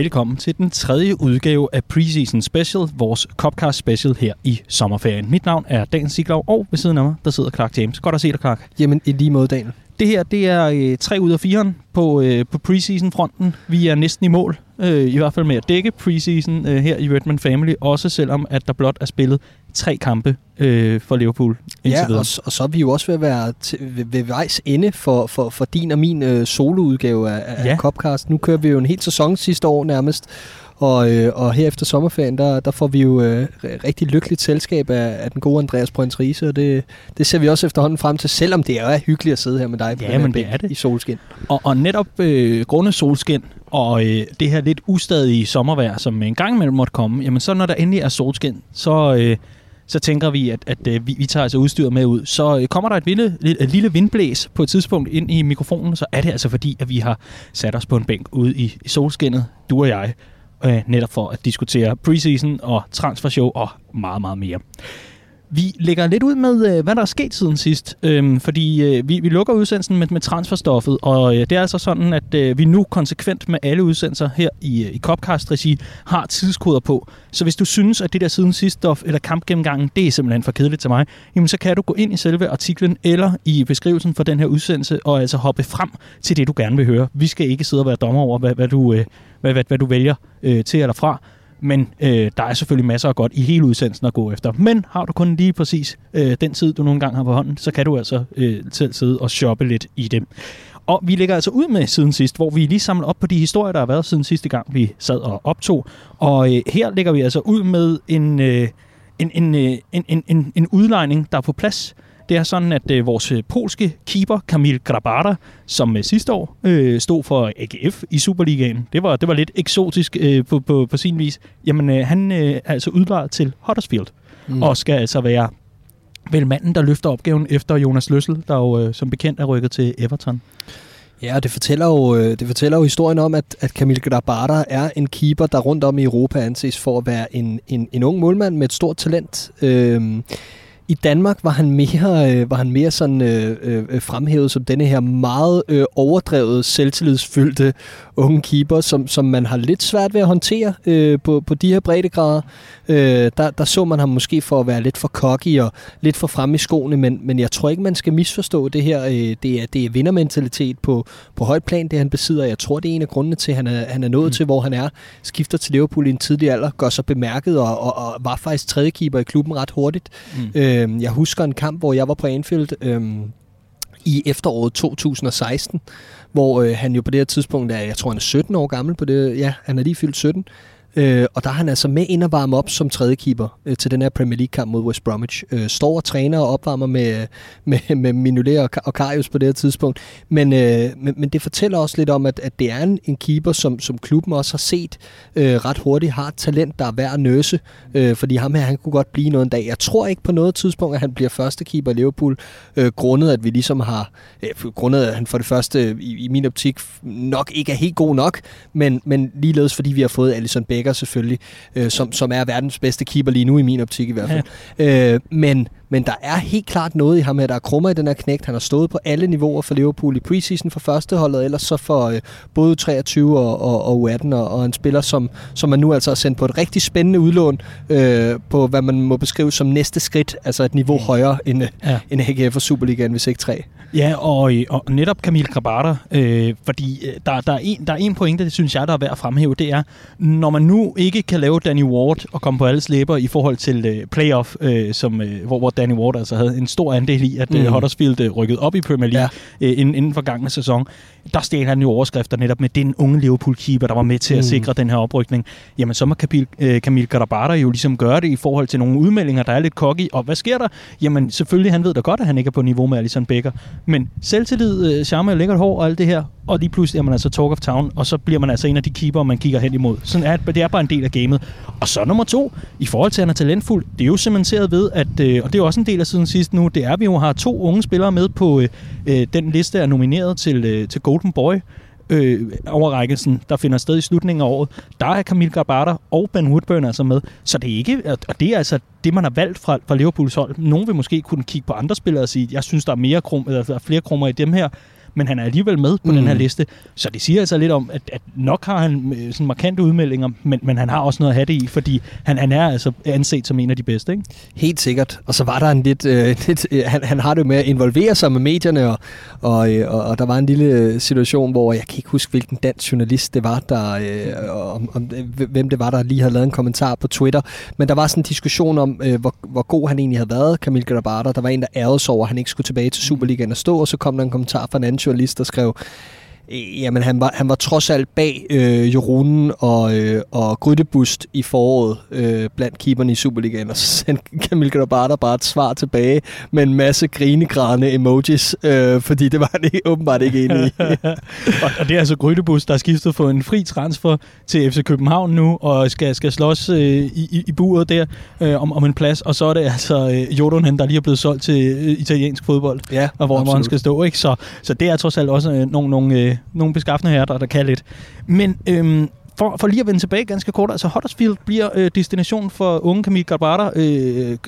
velkommen til den tredje udgave af Preseason Special, vores Copcast Special her i sommerferien. Mit navn er Dan Siglov, og ved siden af mig, der sidder Clark James. Godt at se dig, Clark. Jamen, i lige måde, Daniel. Det her, det er øh, tre ud af fire på, øh, på preseason-fronten. Vi er næsten i mål, øh, i hvert fald med at dække preseason øh, her i Redmond Family, også selvom at der blot er spillet tre kampe øh, for Liverpool Ja, og, s- og så er vi jo også ved at være til, ved, ved vejs ende for, for, for din og min øh, soloudgave af, af ja. Copcast. Nu kører vi jo en hel sæson sidste år nærmest, og, øh, og her efter sommerferien, der, der får vi jo øh, rigtig lykkeligt selskab af, af den gode Andreas Brøns Riese, og det, det ser vi også efterhånden frem til, selvom det er hyggeligt at sidde her med dig på Ja, men det er det. i solskin. Og, og netop øh, grundet solskin og øh, det her lidt ustadige sommervejr, som en gang imellem måtte komme, jamen så når der endelig er solskin, så, øh, så tænker vi, at, at øh, vi, vi tager altså udstyret med ud. Så øh, kommer der et lille, lille, et lille vindblæs på et tidspunkt ind i mikrofonen, så er det altså fordi, at vi har sat os på en bænk ude i, i solskinnet, du og jeg, øh, netop for at diskutere preseason og transfershow og meget, meget mere. Vi lægger lidt ud med, øh, hvad der er sket siden sidst, øhm, fordi øh, vi, vi lukker udsendelsen med, med transferstoffet, og øh, det er altså sådan, at øh, vi nu konsekvent med alle udsendelser her i, øh, i Copcast-regi har tidskoder på. Så hvis du synes, at det der siden sidst stof eller kampgennemgangen, det er simpelthen for kedeligt til mig, jamen så kan du gå ind i selve artiklen eller i beskrivelsen for den her udsendelse og altså hoppe frem til det, du gerne vil høre. Vi skal ikke sidde og være dommer over, hvad, hvad, du, øh, hvad, hvad, hvad du vælger øh, til eller fra. Men øh, der er selvfølgelig masser af godt i hele udsendelsen at gå efter. Men har du kun lige præcis øh, den tid, du nogle gange har på hånden, så kan du altså øh, selv sidde og shoppe lidt i det. Og vi lægger altså ud med siden sidst, hvor vi lige samler op på de historier, der har været siden sidste gang, vi sad og optog. Og øh, her lægger vi altså ud med en, øh, en, en, øh, en, en, en, en udlejning, der er på plads. Det er sådan, at øh, vores øh, polske keeper, Kamil Grabara, som øh, sidste år øh, stod for AGF i Superligaen, det var, det var lidt eksotisk øh, på, på, på sin vis, jamen øh, han øh, er altså udlejet til Huddersfield, mm. og skal altså være vel manden, der løfter opgaven efter Jonas Løssel, der jo øh, som bekendt er rykket til Everton. Ja, og det fortæller jo, øh, det fortæller jo historien om, at, at Kamil Grabara er en keeper, der rundt om i Europa anses for at være en, en, en ung målmand med et stort talent. Øhm, I Danmark var han mere, øh, var han mere sådan, øh, øh, fremhævet som denne her meget øh, overdrevet, selvtillidsfyldte unge keeper, som, som man har lidt svært ved at håndtere øh, på, på de her breddegrader. Øh, der, der så man ham måske for at være lidt for cocky og lidt for fremme i skoene, men, men jeg tror ikke, man skal misforstå det her. Øh, det, er, det er vindermentalitet på, på højt plan, det han besidder. Jeg tror, det er en af grundene til, at han er, han er nået mm. til, hvor han er. Skifter til Liverpool i en tidlig alder, gør sig bemærket og, og, og var faktisk tredje keeper i klubben ret hurtigt. Mm. Øh, Øhm, jeg husker en kamp, hvor jeg var på Anfield øh, i efteråret 2016, hvor øh, han jo på det her tidspunkt er, jeg tror han er 17 år gammel på det, ja, han er lige fyldt 17, Øh, og der er han altså med ind og varme op som tredje keeper øh, til den her Premier League-kamp mod West Bromwich. Øh, står og træner og opvarmer med, med, med Minolet og, og Karius på det her tidspunkt. Men, øh, men, men det fortæller også lidt om, at, at det er en, en keeper, som, som klubben også har set øh, ret hurtigt, har et talent, der er værd at nøse. Øh, fordi ham her, han kunne godt blive noget en dag. Jeg tror ikke på noget tidspunkt, at han bliver første keeper i Liverpool, øh, grundet at vi ligesom har, øh, grundet at han for det første i, i min optik nok ikke er helt god nok, men, men ligeledes fordi vi har fået Alisson Becker selvfølgelig, øh, som, som er verdens bedste keeper lige nu i min optik i hvert fald. Ja. Øh, men, men der er helt klart noget i ham her, der er krummer i den her knægt. Han har stået på alle niveauer for Liverpool i preseason for førsteholdet, ellers så for øh, både 23 og, og, og U18, og, og en spiller, som, som man nu altså har sendt på et rigtig spændende udlån øh, på, hvad man må beskrive som næste skridt, altså et niveau højere end, ja. end AGF og Superligaen, hvis ikke tre. Ja, og, og netop Camille Grabata, øh, fordi der, der, er en, der er en pointe, det synes jeg, der er værd at fremhæve, det er, når man nu ikke kan lave Danny Ward og komme på alles læber i forhold til øh, playoff, øh, som, øh, hvor, hvor Danny Ward altså havde en stor andel i, at mm. øh, Huddersfield øh, rykkede op i Premier League ja. øh, inden, inden for gangen sæson, der stjal han jo overskrifter netop med den unge Liverpool-keeper, der var med til at mm. sikre den her oprykning. Jamen, så må Camille, øh, Camille Grabata jo ligesom gøre det i forhold til nogle udmeldinger, der er lidt cocky. Og hvad sker der? Jamen, selvfølgelig, han ved da godt, at han ikke er på niveau med Alisson Becker. Men selvtillid, øh, charme, lækkert hår og alt det her, og lige pludselig er man altså talk of town, og så bliver man altså en af de keeper, man kigger hen imod. Sådan er, det er bare en del af gamet. Og så nummer to, i forhold til, at han er talentfuld, det er jo cementeret ved, at, øh, og det er også en del af siden sidst nu, det er, at vi jo har to unge spillere med på øh, øh den liste, der er nomineret til, øh, til Golden Boy øh, overrækkelsen, der finder sted i slutningen af året, der er Camille Garbata og Ben Woodburn altså med. Så det er ikke, og det er altså det, man har valgt fra, fra Liverpools hold. Nogen vil måske kunne kigge på andre spillere og sige, jeg synes, der er, mere krum, eller der er flere krummer i dem her men han er alligevel med på mm. den her liste. Så det siger altså lidt om, at, at nok har han øh, sådan markante udmeldinger, men, men han har også noget at have det i, fordi han, han er altså anset som en af de bedste. Ikke? Helt sikkert. Og så var der en lidt... Øh, lidt øh, han, han har det med at involvere sig med medierne, og, og, øh, og, og der var en lille situation, hvor jeg kan ikke huske, hvilken dansk journalist det var, der, øh, om, om, hvem det var, der lige havde lavet en kommentar på Twitter. Men der var sådan en diskussion om, øh, hvor, hvor god han egentlig havde været, Kamil Grabata. Der var en, der ærede sig over, at han ikke skulle tilbage til Superligaen og stå, og så kom der en kommentar fra en anden journalist, der skrev, Jamen, han var, han var trods alt bag øh, Jeroen og, øh, og Grydebust i foråret øh, blandt keeperne i Superligaen, og så sendte Kamil Grabata bare et svar tilbage med en masse grinegræne emojis, øh, fordi det var han ikke, åbenbart ikke enig i. og, og det er altså Grydebust, der er skiftet for en fri transfer til FC København nu, og skal, skal slås øh, i, i, i buret der øh, om, om en plads, og så er det altså øh, Jordan, der lige er blevet solgt til øh, italiensk fodbold, ja, og hvor, hvor han skal stå. ikke Så, så det er trods alt også øh, nogle, nogle øh, nogle beskaffende her, der, kan lidt. Men øhm, for, for lige at vende tilbage ganske kort, altså Huddersfield bliver øh, destination for unge Kamil Garbata. Øh,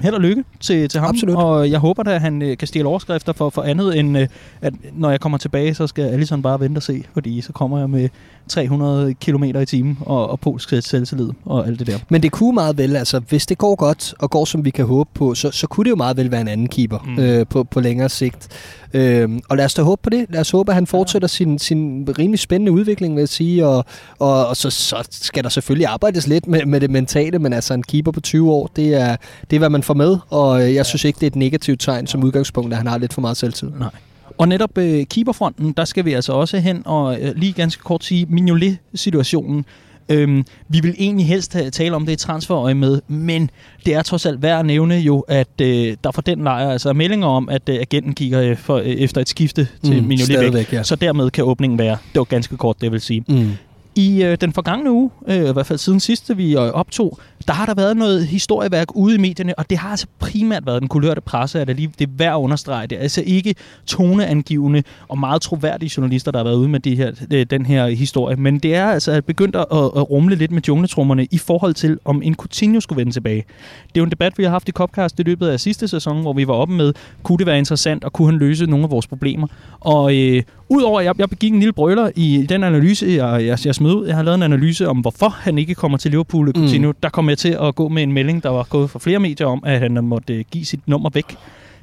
held og lykke til, til ham, Absolut. og jeg håber da, at han øh, kan stjæle overskrifter for, for andet end, øh, at når jeg kommer tilbage, så skal Allison bare vente og se, fordi så kommer jeg med 300 km i timen og, og polsk selvtillid og alt det der. Men det kunne meget vel, altså hvis det går godt og går som vi kan håbe på, så, så kunne det jo meget vel være en anden keeper mm. øh, på, på længere sigt. Øh, og lad os da håbe på det. Lad os håbe, at han fortsætter ja. sin, sin rimelig spændende udvikling, vil jeg sige. Og, og, og så, så skal der selvfølgelig arbejdes lidt med, med det mentale, men altså en keeper på 20 år, det er, det er hvad man får med. Og jeg ja. synes ikke, det er et negativt tegn som udgangspunkt, at han har lidt for meget selvtid. Nej. Og netop øh, keeperfronten, der skal vi altså også hen og øh, lige ganske kort sige Mignolet-situationen. Øhm, vi vil egentlig helst tale om det i transferøje med, men det er trods alt værd at nævne jo, at øh, der for den lejr altså er meldinger om, at øh, agenten kigger øh, for, øh, efter et skifte til mm, Mignolet væk. Ja. Så dermed kan åbningen være, det var ganske kort, det vil sige. Mm. I øh, den forgangne uge, øh, i hvert fald siden sidste vi øh, optog, der har der været noget historieværk ude i medierne, og det har altså primært været den kulørte presse, at det, lige, det er værd at understrege. Det er altså ikke toneangivende og meget troværdige journalister, der har været ude med de her, øh, den her historie, men det er altså begyndt at, at rumle lidt med jungletrummerne i forhold til, om en Coutinho skulle vende tilbage. Det er jo en debat, vi har haft i Copcast i løbet af sidste sæson, hvor vi var oppe med, kunne det være interessant, og kunne han løse nogle af vores problemer? Og øh, Udover at jeg, jeg begik en lille brøler i den analyse, jeg, jeg, jeg smed ud. Jeg har lavet en analyse om, hvorfor han ikke kommer til Liverpool Coutinho. Mm. Der kom jeg til at gå med en melding, der var gået fra flere medier om, at han måtte give sit nummer væk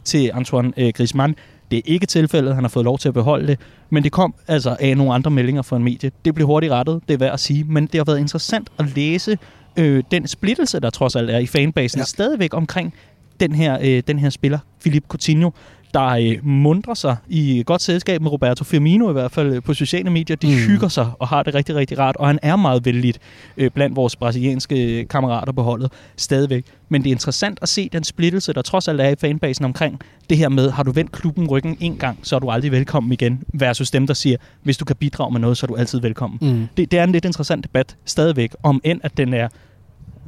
til Antoine øh, Griezmann. Det er ikke tilfældet, han har fået lov til at beholde det, men det kom altså af nogle andre meldinger fra en medie. Det blev hurtigt rettet, det er værd at sige, men det har været interessant at læse øh, den splittelse, der trods alt er i fanbasen, ja. stadigvæk omkring den her, øh, den her spiller, Philippe Coutinho der øh, mundrer sig i godt selskab med Roberto Firmino i hvert fald øh, på sociale medier. De mm. hygger sig og har det rigtig, rigtig rart, og han er meget vældigt øh, blandt vores brasilianske kammerater på holdet stadigvæk. Men det er interessant at se den splittelse, der trods alt er i fanbasen omkring det her med, har du vendt klubben ryggen en gang, så er du aldrig velkommen igen, versus dem, der siger, hvis du kan bidrage med noget, så er du altid velkommen. Mm. Det, det er en lidt interessant debat stadigvæk, om end at den er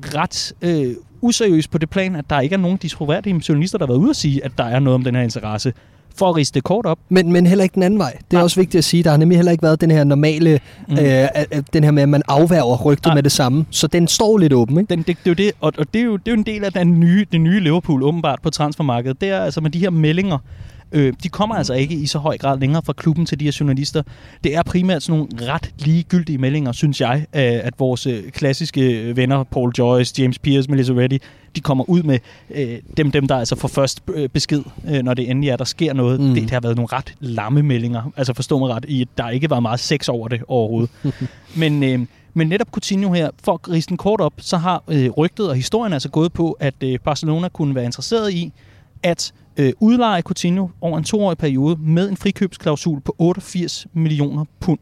ret øh, useriøs på det plan, at der ikke er nogen disproverdige journalister, der har været ude og sige, at der er noget om den her interesse for at riste det kort op. Men, men heller ikke den anden vej. Det er ja. også vigtigt at sige. Der har nemlig heller ikke været den her normale, mm. øh, den her med, at man afværger rygtet ja. med det samme. Så den står lidt åben, ikke? Den, det, det, er jo det, og, og det, er jo, det er jo en del af den nye, det nye Liverpool åbenbart på transfermarkedet. Det er altså med de her meldinger, øh, de kommer altså ikke i så høj grad længere fra klubben til de her journalister. Det er primært sådan nogle ret ligegyldige meldinger, synes jeg, at vores øh, klassiske venner, Paul Joyce, James Pierce, Melissa Reddy, de kommer ud med øh, dem, dem, der altså får først øh, besked, øh, når det endelig er, der sker noget. Mm. Det, det har været nogle ret lamme meldinger. Altså forstå mig ret, i, der ikke var meget sex over det overhovedet. Men... Øh, men netop Coutinho her, for at riste den kort op, så har øh, rygtet og historien altså gået på, at øh, Barcelona kunne være interesseret i at øh, udleje Coutinho over en toårig periode med en frikøbsklausul på 88 millioner pund.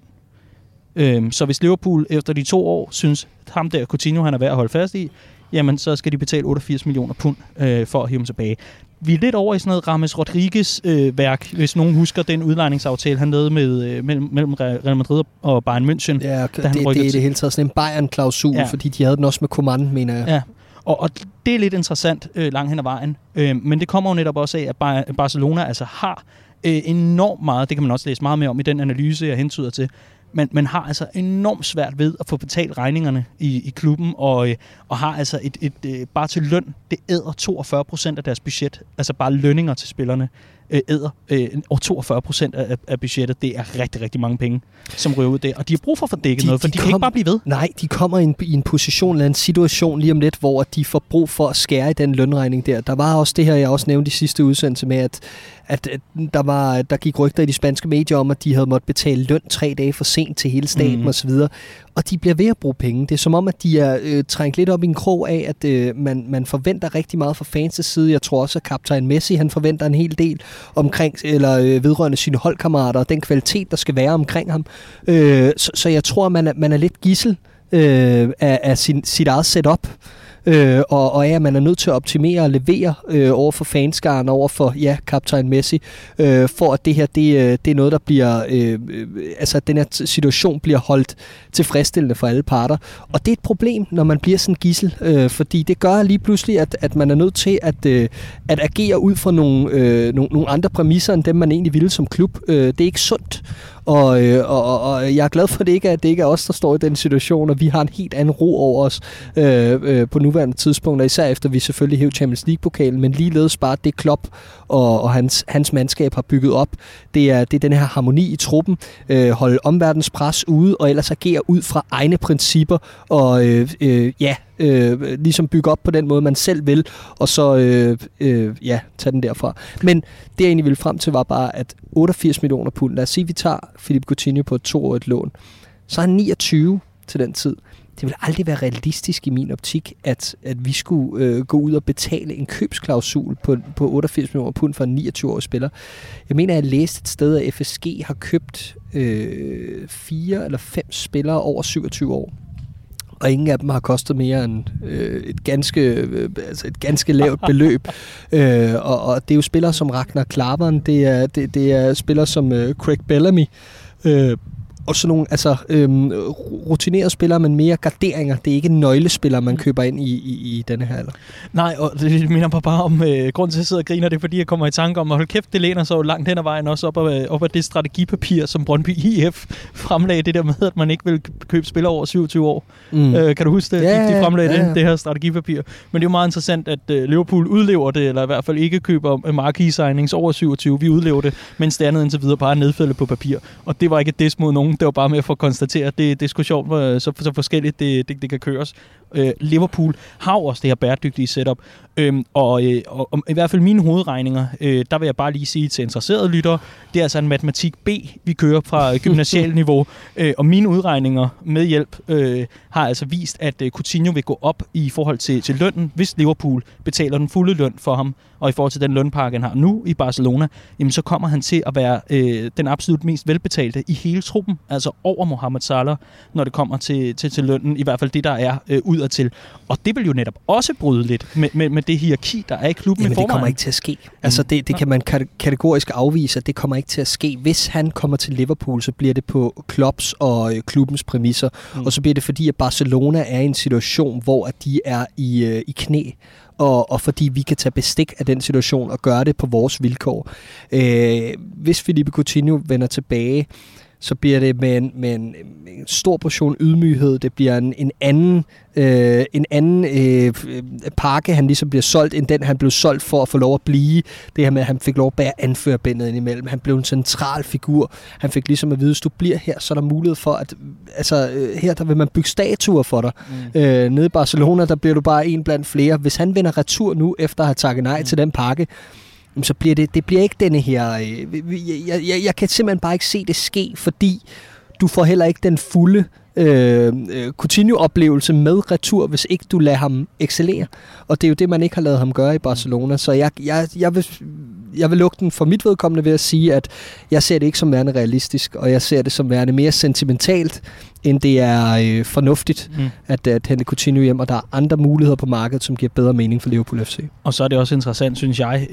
Øhm, så hvis Liverpool efter de to år synes, at ham der Coutinho han er værd at holde fast i, jamen så skal de betale 88 millioner pund øh, for at hive ham tilbage. Vi er lidt over i sådan noget Rames Rodriguez-værk, øh, hvis nogen husker den udlejningsaftale, han lavede med, øh, mellem, mellem Real Madrid og Bayern München. Ja, det, han det, det er det hele taget sådan en Bayern-klausul, ja. fordi de havde den også med Coman, mener jeg. Ja, og, og det er lidt interessant øh, langt hen ad vejen. Øh, men det kommer jo netop også af, at Barcelona altså har øh, enormt meget, det kan man også læse meget mere om i den analyse, jeg hentyder til, men man har altså enormt svært ved at få betalt regningerne i, i klubben, og, øh, og har altså et, et, et, øh, bare til løn, det æder 42 procent af deres budget, altså bare lønninger til spillerne øh, æder øh, over 42 procent af, af budgettet. Det er rigtig, rigtig mange penge, som ryger ud der. Og de har brug for at få dækket de, noget, for de, de kom, kan ikke bare blive ved. Nej, de kommer i en, i en position eller en situation lige om lidt, hvor de får brug for at skære i den lønregning der. Der var også det her, jeg også nævnte i sidste udsendelse med, at at, at der, var, der gik rygter i de spanske medier om, at de havde måttet betale løn tre dage for sent til hele staten mm. osv. Og de bliver ved at bruge penge. Det er som om, at de er øh, trængt lidt op i en krog af, at øh, man, man forventer rigtig meget fra fans' side. Jeg tror også, at kaptajn Messi han forventer en hel del omkring, eller øh, vedrørende sine holdkammerater og den kvalitet, der skal være omkring ham. Øh, så, så jeg tror, man er, man er lidt gissel øh, af, af sin, sit eget setup øh, og, og er, at man er nødt til at optimere og levere øh, over for fanskaren, over for, ja, kaptajn Messi, øh, for at det her, det, øh, det er noget, der bliver, øh, øh, altså at den her situation bliver holdt tilfredsstillende for alle parter. Og det er et problem, når man bliver sådan gissel, øh, fordi det gør lige pludselig, at, at man er nødt til at, øh, at agere ud fra nogle, øh, nogle, nogle andre præmisser, end dem man egentlig ville som klub. Øh, det er ikke sundt. Og, øh, og, og jeg er glad for, at det ikke er, at det ikke er os, der står i den situation, og vi har en helt anden ro over os øh, øh, på nuværende tidspunkt, og især efter vi selvfølgelig hævde Champions League-pokalen, men ligeledes bare det Klopp og, og hans, hans mandskab har bygget op. Det er, det er den her harmoni i truppen, øh, holde omverdens pres ude, og ellers agere ud fra egne principper, og øh, øh, ja, øh, ligesom bygge op på den måde, man selv vil, og så øh, øh, ja, tage den derfra. Men det, jeg egentlig ville frem til, var bare, at 88 millioner pund, lad os sige, at vi tager Philip Coutinho på et toårigt lån, så er han 29 til den tid. Det vil aldrig være realistisk i min optik, at, at vi skulle øh, gå ud og betale en købsklausul på, på 88 millioner pund for en 29-årig spiller. Jeg mener, at jeg læste et sted, at FSG har købt øh, fire eller fem spillere over 27 år og ingen af dem har kostet mere end øh, et, ganske, øh, altså et ganske lavt beløb. øh, og, og det er jo spillere som Ragnar Klaveren, det er, det, det er spillere som øh, Craig Bellamy, øh, og sådan nogle altså, øhm, rutinerede spillere, men mere garderinger. Det er ikke nøglespillere, man mm. køber ind i, i, i denne her alder. Nej, og det minder mig bare om, øh, grunden til, at jeg sidder og griner, det er, fordi jeg kommer i tanke om, at hold kæft, det læner så langt hen ad vejen også op af, op af det strategipapir, som Brøndby IF fremlagde det der med, at man ikke vil købe spillere over 27 år. Mm. Øh, kan du huske det? Ja, de, de fremlagde ja, ja. Det, det her strategipapir. Men det er jo meget interessant, at øh, Liverpool udlever det, eller i hvert fald ikke køber marquee signings over 27. Vi udlever det, mens det andet indtil videre bare er nedfældet på papir. Og det var ikke et des mod nogen det var bare med for at konstatere, at det, det er sgu sjovt, hvor, så, så forskelligt det, det, det kan køres. Øh, Liverpool har også det her bæredygtige setup, øhm, og, øh, og, og i hvert fald mine hovedregninger, øh, der vil jeg bare lige sige til interesserede lyttere, det er altså en matematik B, vi kører fra gymnasial niveau, øh, og mine udregninger med hjælp øh, har altså vist, at øh, Coutinho vil gå op i forhold til, til lønnen, hvis Liverpool betaler den fulde løn for ham, og i forhold til den lønpakke, han har nu i Barcelona, jamen så kommer han til at være øh, den absolut mest velbetalte i hele truppen, altså over Mohamed Salah, når det kommer til, til, til lønnen, i hvert fald det, der er øh, udadtil. Og det vil jo netop også bryde lidt med, med, med det hierarki, der er i klubben jamen, i forvejen. det kommer ikke til at ske. Altså det, det kan man kategorisk afvise, at det kommer ikke til at ske. Hvis han kommer til Liverpool, så bliver det på Klopps og øh, klubbens præmisser, mm. og så bliver det fordi, at Barcelona er i en situation, hvor at de er i, øh, i knæ og, og fordi vi kan tage bestik af den situation og gøre det på vores vilkår. Øh, hvis Felipe Coutinho vender tilbage, så bliver det med en, med en, en stor portion ydmyghed. Det bliver en, en anden, øh, en anden øh, pakke, han ligesom bliver solgt, end den, han blev solgt for at få lov at blive. Det her med, at han fik lov at bære anførbindet indimellem. Han blev en central figur. Han fik ligesom at vide, hvis du bliver her, så er der mulighed for, at altså, øh, her der vil man bygge statuer for dig. Mm. Øh, nede i Barcelona, der bliver du bare en blandt flere. Hvis han vender retur nu, efter at have takket nej mm. til den pakke, så bliver det, det bliver ikke denne her... Øh, jeg, jeg, jeg kan simpelthen bare ikke se det ske, fordi du får heller ikke den fulde øh, øh, Coutinho-oplevelse med retur, hvis ikke du lader ham excellere. Og det er jo det, man ikke har lavet ham gøre i Barcelona. Så jeg, jeg, jeg, vil, jeg vil lukke den for mit vedkommende ved at sige, at jeg ser det ikke som værende realistisk, og jeg ser det som værende mere sentimentalt, end det er øh, fornuftigt, mm. at, at hente Coutinho hjem, og der er andre muligheder på markedet, som giver bedre mening for Liverpool FC. Og så er det også interessant, synes jeg,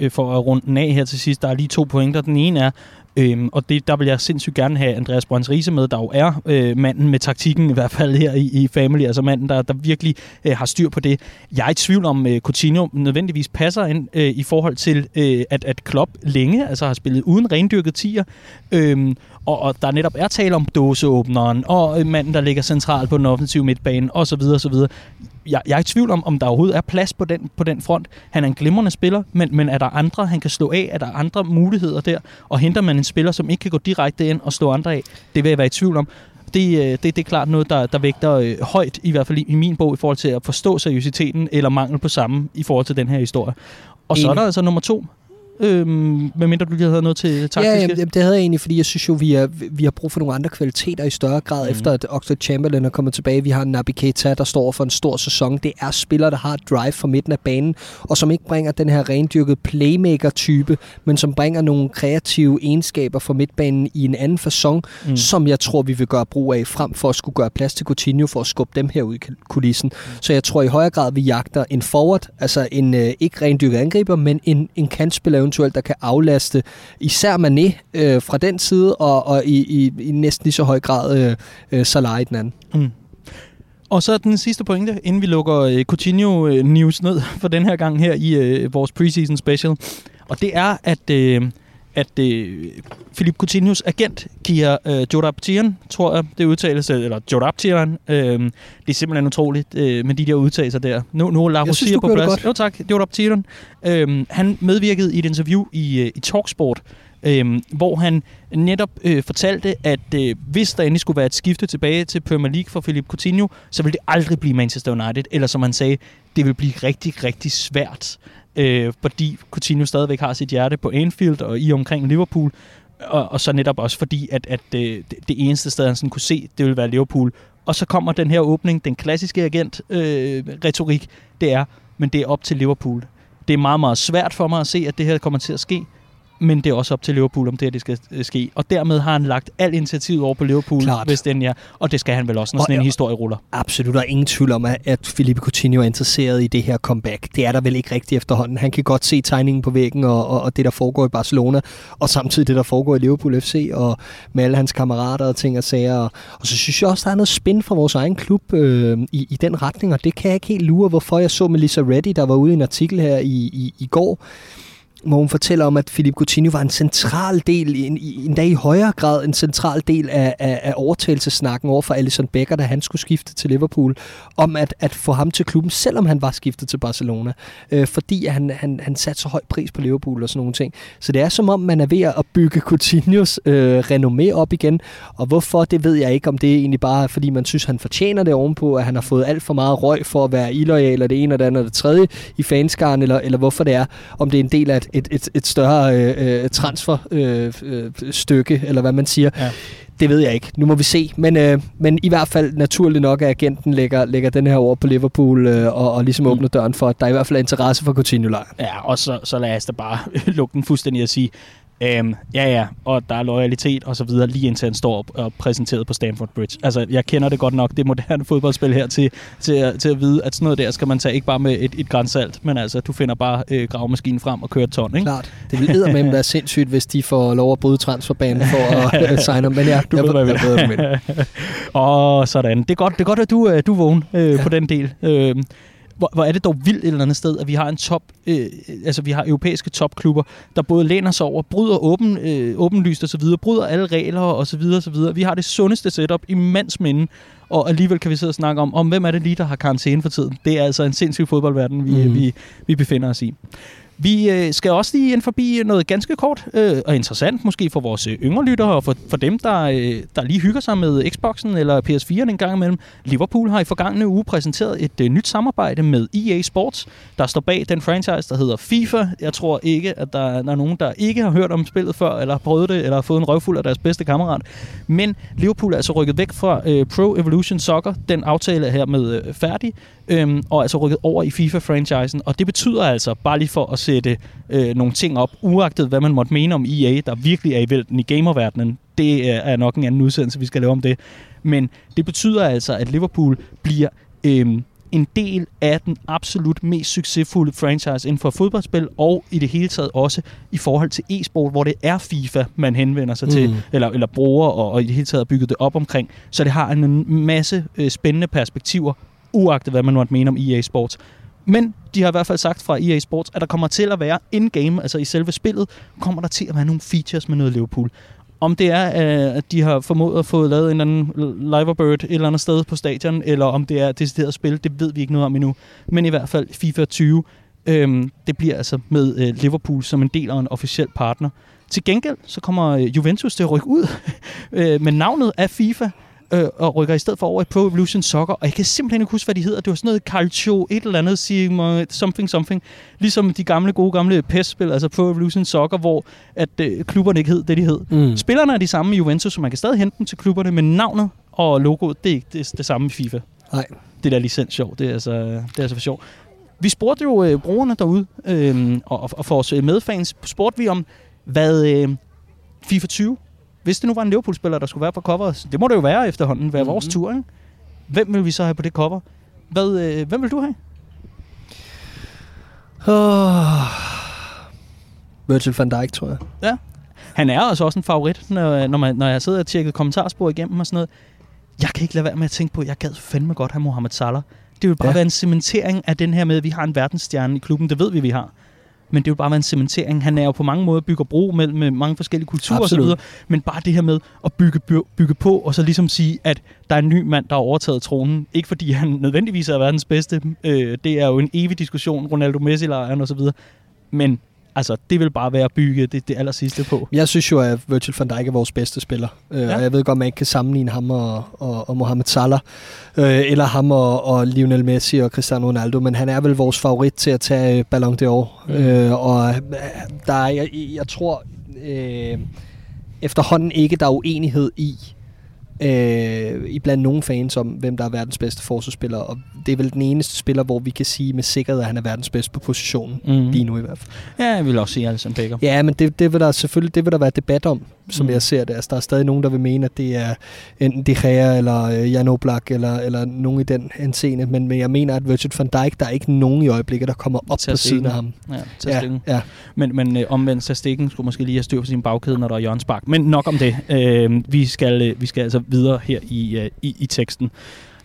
øh, for at runde den af her til sidst, der er lige to pointer. Den ene er, Øhm, og det, der vil jeg sindssygt gerne have Andreas Brøns Riese med, der jo er øh, manden med taktikken, i hvert fald her i, i Family, altså manden, der, der virkelig øh, har styr på det. Jeg er i tvivl om, øh, Coutinho nødvendigvis passer ind øh, i forhold til, øh, at, at Klopp længe altså har spillet uden rendyrket tiger, øh, og, og der netop er tale om dåseåbneren, og manden, der ligger centralt på den offensive midtbane, osv. osv. Jeg, jeg er i tvivl om, om der overhovedet er plads på den, på den front. Han er en glimrende spiller, men, men er der andre, han kan slå af? Er der andre muligheder der? Og henter man en spiller, som ikke kan gå direkte ind og slå andre af? Det vil jeg være i tvivl om det, øh, det, det er klart noget, der, der vægter øh, højt, i hvert fald i, i min bog, i forhold til at forstå seriøsiteten eller mangel på samme i forhold til den her historie. Og så er der altså nummer to, Øhm, mindre du lige havde noget til taktiske? Ja, jamen, det havde jeg egentlig, fordi jeg synes jo, vi, er, vi har brug for nogle andre kvaliteter i større grad, mm. efter at Oxford Chamberlain er kommet tilbage. Vi har Naby Keita, der står for en stor sæson. Det er spillere, der har drive fra midten af banen, og som ikke bringer den her rendyrkede playmaker-type, men som bringer nogle kreative egenskaber fra midtbanen i en anden façon, mm. som jeg tror, vi vil gøre brug af, frem for at skulle gøre plads til Coutinho for at skubbe dem her ud i kulissen. Mm. Så jeg tror i højere grad, vi jagter en forward, altså en øh, ikke rendyrket angriber, men en, en kantspiller eventuelt, der kan aflaste især Mané øh, fra den side, og, og i, i, i næsten lige så høj grad øh, øh, Salah i den anden. Mm. Og så den sidste pointe, inden vi lukker øh, Coutinho-news øh, ned for den her gang her i øh, vores preseason special. Og det er, at... Øh, at øh, Philip Coutinhos agent, Kia øh, Joraptian, tror jeg, det udtales, eller Joraptian, øh, det er simpelthen utroligt øh, med de der udtalelser der. Nu, nu er Lars siger på plads. Godt. Jo tak, Joraptian. Øh, han medvirkede i et interview i, øh, i Talksport, øh, hvor han netop øh, fortalte, at øh, hvis der endelig skulle være et skifte tilbage til Premier League for Philip Coutinho, så ville det aldrig blive Manchester United, eller som han sagde, det vil blive rigtig, rigtig svært øh, fordi Coutinho stadigvæk har sit hjerte på Anfield og i omkring Liverpool, og, og så netop også fordi, at, at øh, det, det eneste sted, han sådan kunne se, det ville være Liverpool. Og så kommer den her åbning, den klassiske agent-retorik, øh, det er, men det er op til Liverpool. Det er meget, meget svært for mig at se, at det her kommer til at ske, men det er også op til Liverpool, om det her det skal øh, ske. Og dermed har han lagt al initiativ over på Liverpool, Klart. hvis den er. Og det skal han vel også, når og, sådan en historie ruller. Absolut, er ingen tvivl om, at Felipe Coutinho er interesseret i det her comeback. Det er der vel ikke rigtigt efterhånden. Han kan godt se tegningen på væggen, og, og, og det, der foregår i Barcelona, og samtidig det, der foregår i Liverpool FC, og med alle hans kammerater og ting og sager. Og, og så synes jeg også, der er noget spænd for vores egen klub øh, i, i den retning, og det kan jeg ikke helt lure, hvorfor jeg så Melissa Reddy, der var ude i en artikel her i, i, i går, hvor hun fortæller om, at Philip Coutinho var en central del, en, en dag i højere grad en central del af, af, af overtagelsesnakken over for Alisson Becker, da han skulle skifte til Liverpool, om at, at få ham til klubben, selvom han var skiftet til Barcelona, øh, fordi han, han, han satte så høj pris på Liverpool og sådan nogle ting. Så det er som om, man er ved at bygge Coutinhos øh, renommé op igen, og hvorfor, det ved jeg ikke, om det er egentlig bare, fordi man synes, han fortjener det ovenpå, at han har fået alt for meget røg for at være illoyal, eller det ene og det andet og det tredje i fanskaren, eller, eller hvorfor det er, om det er en del af et, et, et, et større øh, transferstykke, øh, øh, eller hvad man siger. Ja. Det ved jeg ikke. Nu må vi se. Men, øh, men i hvert fald naturligt nok, at agenten lægger, lægger den her over på Liverpool øh, og, og ligesom mm. åbner døren for, at der i hvert fald er interesse for coutinho -lejren. Ja, og så, så lad os da bare lukke den fuldstændig og sige, Øhm, ja, ja, og der er loyalitet og så videre, lige indtil han står og præsenteret på Stamford Bridge. Altså, jeg kender det godt nok, det moderne fodboldspil her, til, til, til at vide, at sådan noget der skal man tage ikke bare med et, et grænsalt, men altså, du finder bare øh, gravemaskinen frem og kører ton, ikke? Klart. Det vil med være sindssygt, hvis de får lov at bryde transferbanen for at uh, signe Men ja, du jeg, ved, jeg, jeg, jeg ved, Og sådan. Det er godt, det er godt at du, øh, du er vågen øh, ja. på den del. Øh, hvor, hvor er det dog vildt et eller andet sted, at vi har en top, øh, altså vi har europæiske topklubber, der både læner sig over, bryder åben, øh, åbenlyst og så videre, bryder alle regler og så videre og så videre. Vi har det sundeste setup i mands minde, og alligevel kan vi sidde og snakke om, om hvem er det lige, der har karantæne for tiden. Det er altså en sindssyg fodboldverden, vi, mm. vi, vi befinder os i. Vi øh, skal også lige ind forbi noget ganske kort øh, og interessant, måske for vores øh, yngre lyttere og for, for dem, der, øh, der lige hygger sig med Xboxen eller PS4'en en gang imellem. Liverpool har i forgangne uge præsenteret et øh, nyt samarbejde med EA Sports, der står bag den franchise, der hedder FIFA. Jeg tror ikke, at der, der er nogen, der ikke har hørt om spillet før, eller har prøvet det, eller har fået en røvfuld af deres bedste kammerat. Men Liverpool er altså rykket væk fra øh, Pro Evolution Soccer. Den aftale er hermed øh, færdig, øh, og altså rykket over i FIFA-franchisen. Og det betyder altså, bare lige for at sætte øh, nogle ting op, uagtet hvad man måtte mene om EA, der virkelig er i vælten i gamerverdenen. Det er nok en anden udsendelse, vi skal lave om det. Men det betyder altså, at Liverpool bliver øh, en del af den absolut mest succesfulde franchise inden for fodboldspil, og i det hele taget også i forhold til e-sport, hvor det er FIFA, man henvender sig mm. til, eller, eller bruger, og, og i det hele taget bygget det op omkring. Så det har en masse øh, spændende perspektiver, uagtet hvad man måtte mene om EA Sports. Men de har i hvert fald sagt fra EA Sports, at der kommer til at være in-game, altså i selve spillet, kommer der til at være nogle features med noget Liverpool. Om det er, øh, at de har formået at få lavet en eller anden liverbird et eller andet sted på stadion, eller om det er decideret spil, det ved vi ikke noget om endnu. Men i hvert fald FIFA 20, øhm, det bliver altså med øh, Liverpool som en del af en officiel partner. Til gengæld så kommer øh, Juventus til at rykke ud øh, med navnet af FIFA, øh, og rykker i stedet for over i Pro Evolution Soccer. Og jeg kan simpelthen ikke huske, hvad de hedder. Det var sådan noget Calcio, et eller andet, something something. Ligesom de gamle, gode gamle PES-spil, altså Pro Evolution Soccer, hvor at øh, klubberne ikke hed det, de hed. Mm. Spillerne er de samme i Juventus, så man kan stadig hente dem til klubberne, men navnet og logoet, det er ikke det, det samme i FIFA. Nej. Det der licens sjov, det er altså, det er altså for sjov. Vi spurgte jo øh, brugerne derude, øh, og, og for os øh, medfans spurgte vi om, hvad øh, FIFA 20 hvis det nu var en Liverpool-spiller, der skulle være på coveret, det må det jo være efterhånden, være mm-hmm. vores tur, ikke? Hvem vil vi så have på det cover? Hvad, øh, hvem vil du have? Oh. Virgil van Dijk, tror jeg. Ja. Han er altså også en favorit, når, når, man, når jeg sidder og tjekker kommentarspor igennem og sådan noget. Jeg kan ikke lade være med at tænke på, at jeg gad fandme godt have Mohamed Salah. Det vil bare ja. være en cementering af den her med, at vi har en verdensstjerne i klubben. Det ved vi, vi har men det er jo bare en cementering. Han er jo på mange måder bygger bro mellem mange forskellige kulturer Absolut. osv., men bare det her med at bygge, bygge på, og så ligesom sige, at der er en ny mand, der har overtaget tronen. Ikke fordi han nødvendigvis er verdens bedste. Øh, det er jo en evig diskussion, Ronaldo Messi-lejren osv., men Altså, det vil bare være at bygge det, det aller sidste på. Jeg synes jo, at Virgil van Dijk er vores bedste spiller. Øh, ja. Og jeg ved godt, man ikke kan sammenligne ham og, og, og Mohamed Salah, øh, eller ham og, og Lionel Messi og Cristiano Ronaldo, men han er vel vores favorit til at tage Ballon d'Or. Mm. Øh, og øh, der er, jeg, jeg tror øh, efterhånden ikke, der er uenighed i, øh, i blandt nogle fans om, hvem der er verdens bedste forsvarsspiller. Og det er vel den eneste spiller, hvor vi kan sige med sikkerhed, at han er verdens bedste på positionen. Mm. Lige nu i hvert fald. Ja, jeg vil også sige Alisson Becker. Ja, men det, det vil der selvfølgelig det vil der være debat om, som mm. jeg ser det. Altså, der er stadig nogen, der vil mene, at det er enten De Gea eller øh, Jan Oblak eller, eller nogen i den henseende. Men, men jeg mener, at Virgil van Dijk, der er ikke nogen i øjeblikket, der kommer op på siden af ham. Ja, ja, ja. Men, men øh, omvendt, Stikken skulle måske lige have styr på sin bagkæde, når der er Jørgen Spark. Men nok om det. Øh, vi, skal, øh, vi skal altså videre her i, øh, i, i teksten.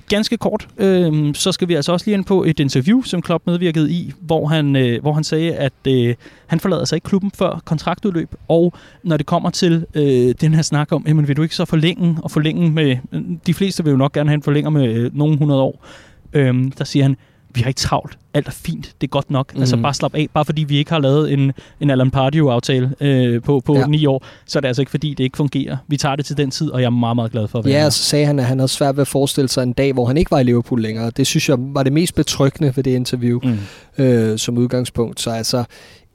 Ganske kort, øh, så skal vi altså også lige ind på et interview, som Klopp medvirkede i, hvor han, øh, hvor han sagde, at øh, han forlader sig ikke klubben før kontraktudløb, og når det kommer til øh, den her snak om, jamen vil du ikke så forlænge og forlænge med, de fleste vil jo nok gerne have en forlænger med øh, nogle hundrede år, øh, der siger han, vi har ikke travlt. Alt er fint. Det er godt nok. Mm. Altså bare slap af. Bare fordi vi ikke har lavet en, en Alan Pardew-aftale øh, på, på ja. ni år, så er det altså ikke fordi, det ikke fungerer. Vi tager det til den tid, og jeg er meget, meget glad for at være Ja, så sagde han, at han havde svært ved at forestille sig en dag, hvor han ikke var i Liverpool længere. Det synes jeg var det mest betryggende ved det interview mm. øh, som udgangspunkt. Så altså,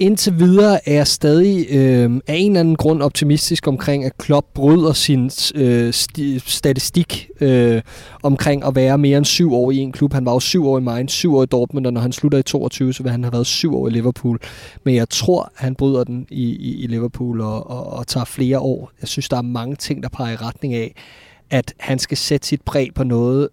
Indtil videre er jeg stadig øh, af en eller anden grund optimistisk omkring, at Klopp bryder sin øh, sti- statistik øh, omkring at være mere end syv år i en klub. Han var jo syv år i Mainz, syv år i Dortmund, og når han slutter i 22, så vil han have været syv år i Liverpool. Men jeg tror, han bryder den i, i, i Liverpool og, og, og tager flere år. Jeg synes, der er mange ting, der peger i retning af, at han skal sætte sit præg på noget,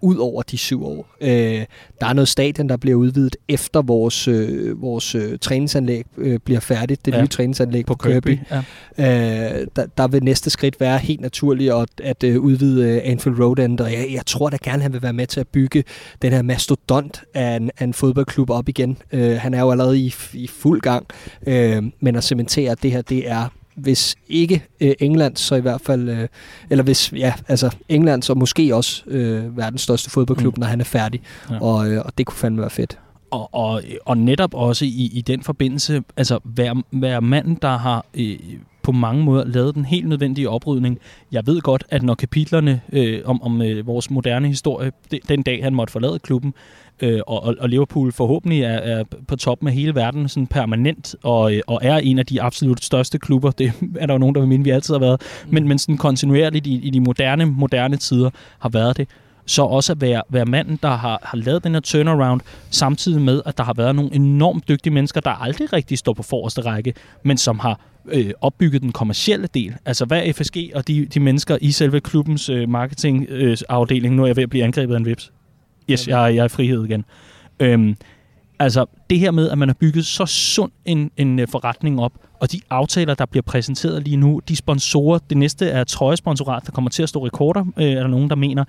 ud over de syv år. Øh, der er noget stadion, der bliver udvidet efter vores, øh, vores øh, træningsanlæg øh, bliver færdigt. Det ja. nye træningsanlæg på, på Kirby. Kirby. Ja. Øh, der, der vil næste skridt være helt naturligt at, at øh, udvide øh, Anfield Road End, og jeg, jeg tror da gerne, han vil være med til at bygge den her mastodont af en, af en fodboldklub op igen. Øh, han er jo allerede i, i fuld gang, øh, men at cementere, at det her det er hvis ikke øh, England, så i hvert fald, øh, eller hvis, ja, altså England, så måske også øh, verdens største fodboldklub, mm. når han er færdig. Ja. Og, øh, og det kunne fandme være fedt. Og, og, og netop også i, i den forbindelse, altså være, være manden, der har øh, på mange måder lavet den helt nødvendige oprydning. Jeg ved godt, at når kapitlerne øh, om, om øh, vores moderne historie, de, den dag han måtte forlade klubben, øh, og, og Liverpool forhåbentlig er, er på top med hele verden sådan permanent, og, øh, og er en af de absolut største klubber. Det er der jo nogen, der vil mene, vi altid har været. Mm. Men, men sådan kontinuerligt i, i de moderne, moderne tider har været det så også at være, være manden, der har, har lavet den her turnaround, samtidig med, at der har været nogle enormt dygtige mennesker, der aldrig rigtig står på forreste række, men som har øh, opbygget den kommercielle del. Altså hvad er FSG og de, de mennesker i selve klubbens øh, marketingafdeling, øh, nu er jeg ved at blive angrebet af en vips. Yes, jeg, jeg er i frihed igen. Øhm, altså det her med, at man har bygget så sund en, en øh, forretning op, og de aftaler, der bliver præsenteret lige nu, de sponsorer, det næste er trøjesponsorat, der kommer til at stå rekorder, øh, er der nogen, der mener,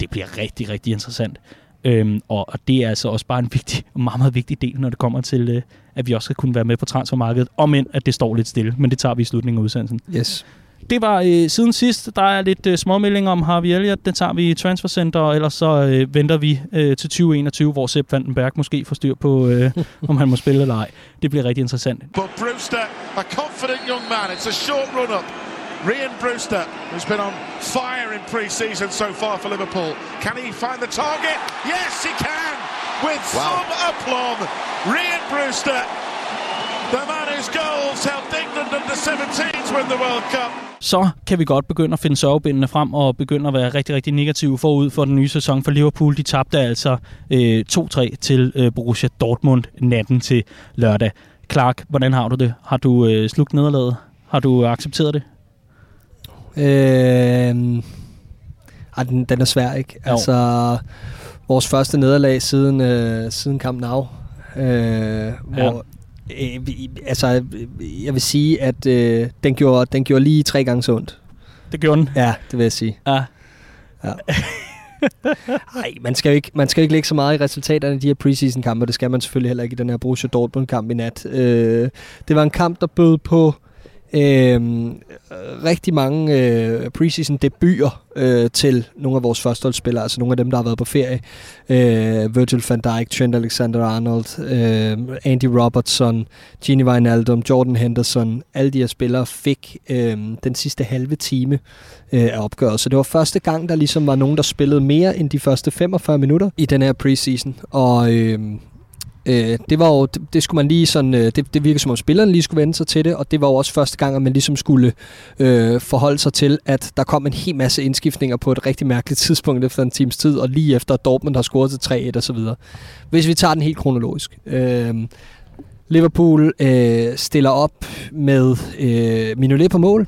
det bliver rigtig, rigtig interessant. Øhm, og, og det er altså også bare en vigtig, meget, meget vigtig del, når det kommer til, øh, at vi også skal kunne være med på transfermarkedet, om end at det står lidt stille, men det tager vi i slutningen af udsendelsen. Yes. Det var øh, siden sidst. Der er lidt øh, småmeldinger om Harvey Elliott. Det tager vi i Transfercenter, og ellers så øh, venter vi øh, til 2021, hvor Sepp Vandenberg måske får styr på, øh, om han må spille eller ej. Det bliver rigtig interessant. But Brewster, a confident young man. It's a short run up. Rian Brewster, who's been on fire in pre-season so far for Liverpool. Can he find the target? Yes, he can! With wow. some aplomb. Rian Brewster, the man whose goals helped England under 17s win the World Cup. så kan vi godt begynde at finde sørgebindene frem og begynde at være rigtig, rigtig negative forud for den nye sæson for Liverpool. De tabte altså øh, 2-3 til øh, Borussia Dortmund natten til lørdag. Clark, hvordan har du det? Har du øh, slugt nederlaget? Har du accepteret det? Øh, ej, den, den er svær, ikke? Jo. Altså, vores første nederlag siden, øh, siden Camp Nou. Øh, hvor, øh, altså, jeg vil sige, at øh, den, gjorde, den gjorde lige tre gange så ondt. Det gjorde den. Ja, det vil jeg sige. Ja. Ja. Nej, man skal jo ikke, man skal jo ikke lægge så meget i resultaterne af de her preseason kampe, og det skal man selvfølgelig heller ikke i den her Borussia Dortmund kamp i nat. Øh, det var en kamp, der bød på øh, øh, rigtig mange øh, preseason debuter øh, til nogle af vores førsteholdsspillere, altså nogle af dem, der har været på ferie. Øh, Virgil van Dijk, Trent Alexander-Arnold, øh, Andy Robertson, Gini Wijnaldum, Jordan Henderson, alle de her spillere fik øh, den sidste halve time øh, af opgøret. Så det var første gang, der ligesom var nogen, der spillede mere end de første 45 minutter i den her preseason. Og øh, øh, det var jo, det, det skulle man lige sådan, øh, det, det virkede som om spillerne lige skulle vende sig til det, og det var jo også første gang, at man ligesom skulle øh, forholde sig til, at der kom en hel masse indskiftninger på et rigtig mærkeligt tidspunkt efter en times tid, og lige efter at Dortmund har scoret til 3-1 og så videre. Hvis vi tager den helt kronologisk. Øh, Liverpool øh, stiller op med øh, Minolet på mål,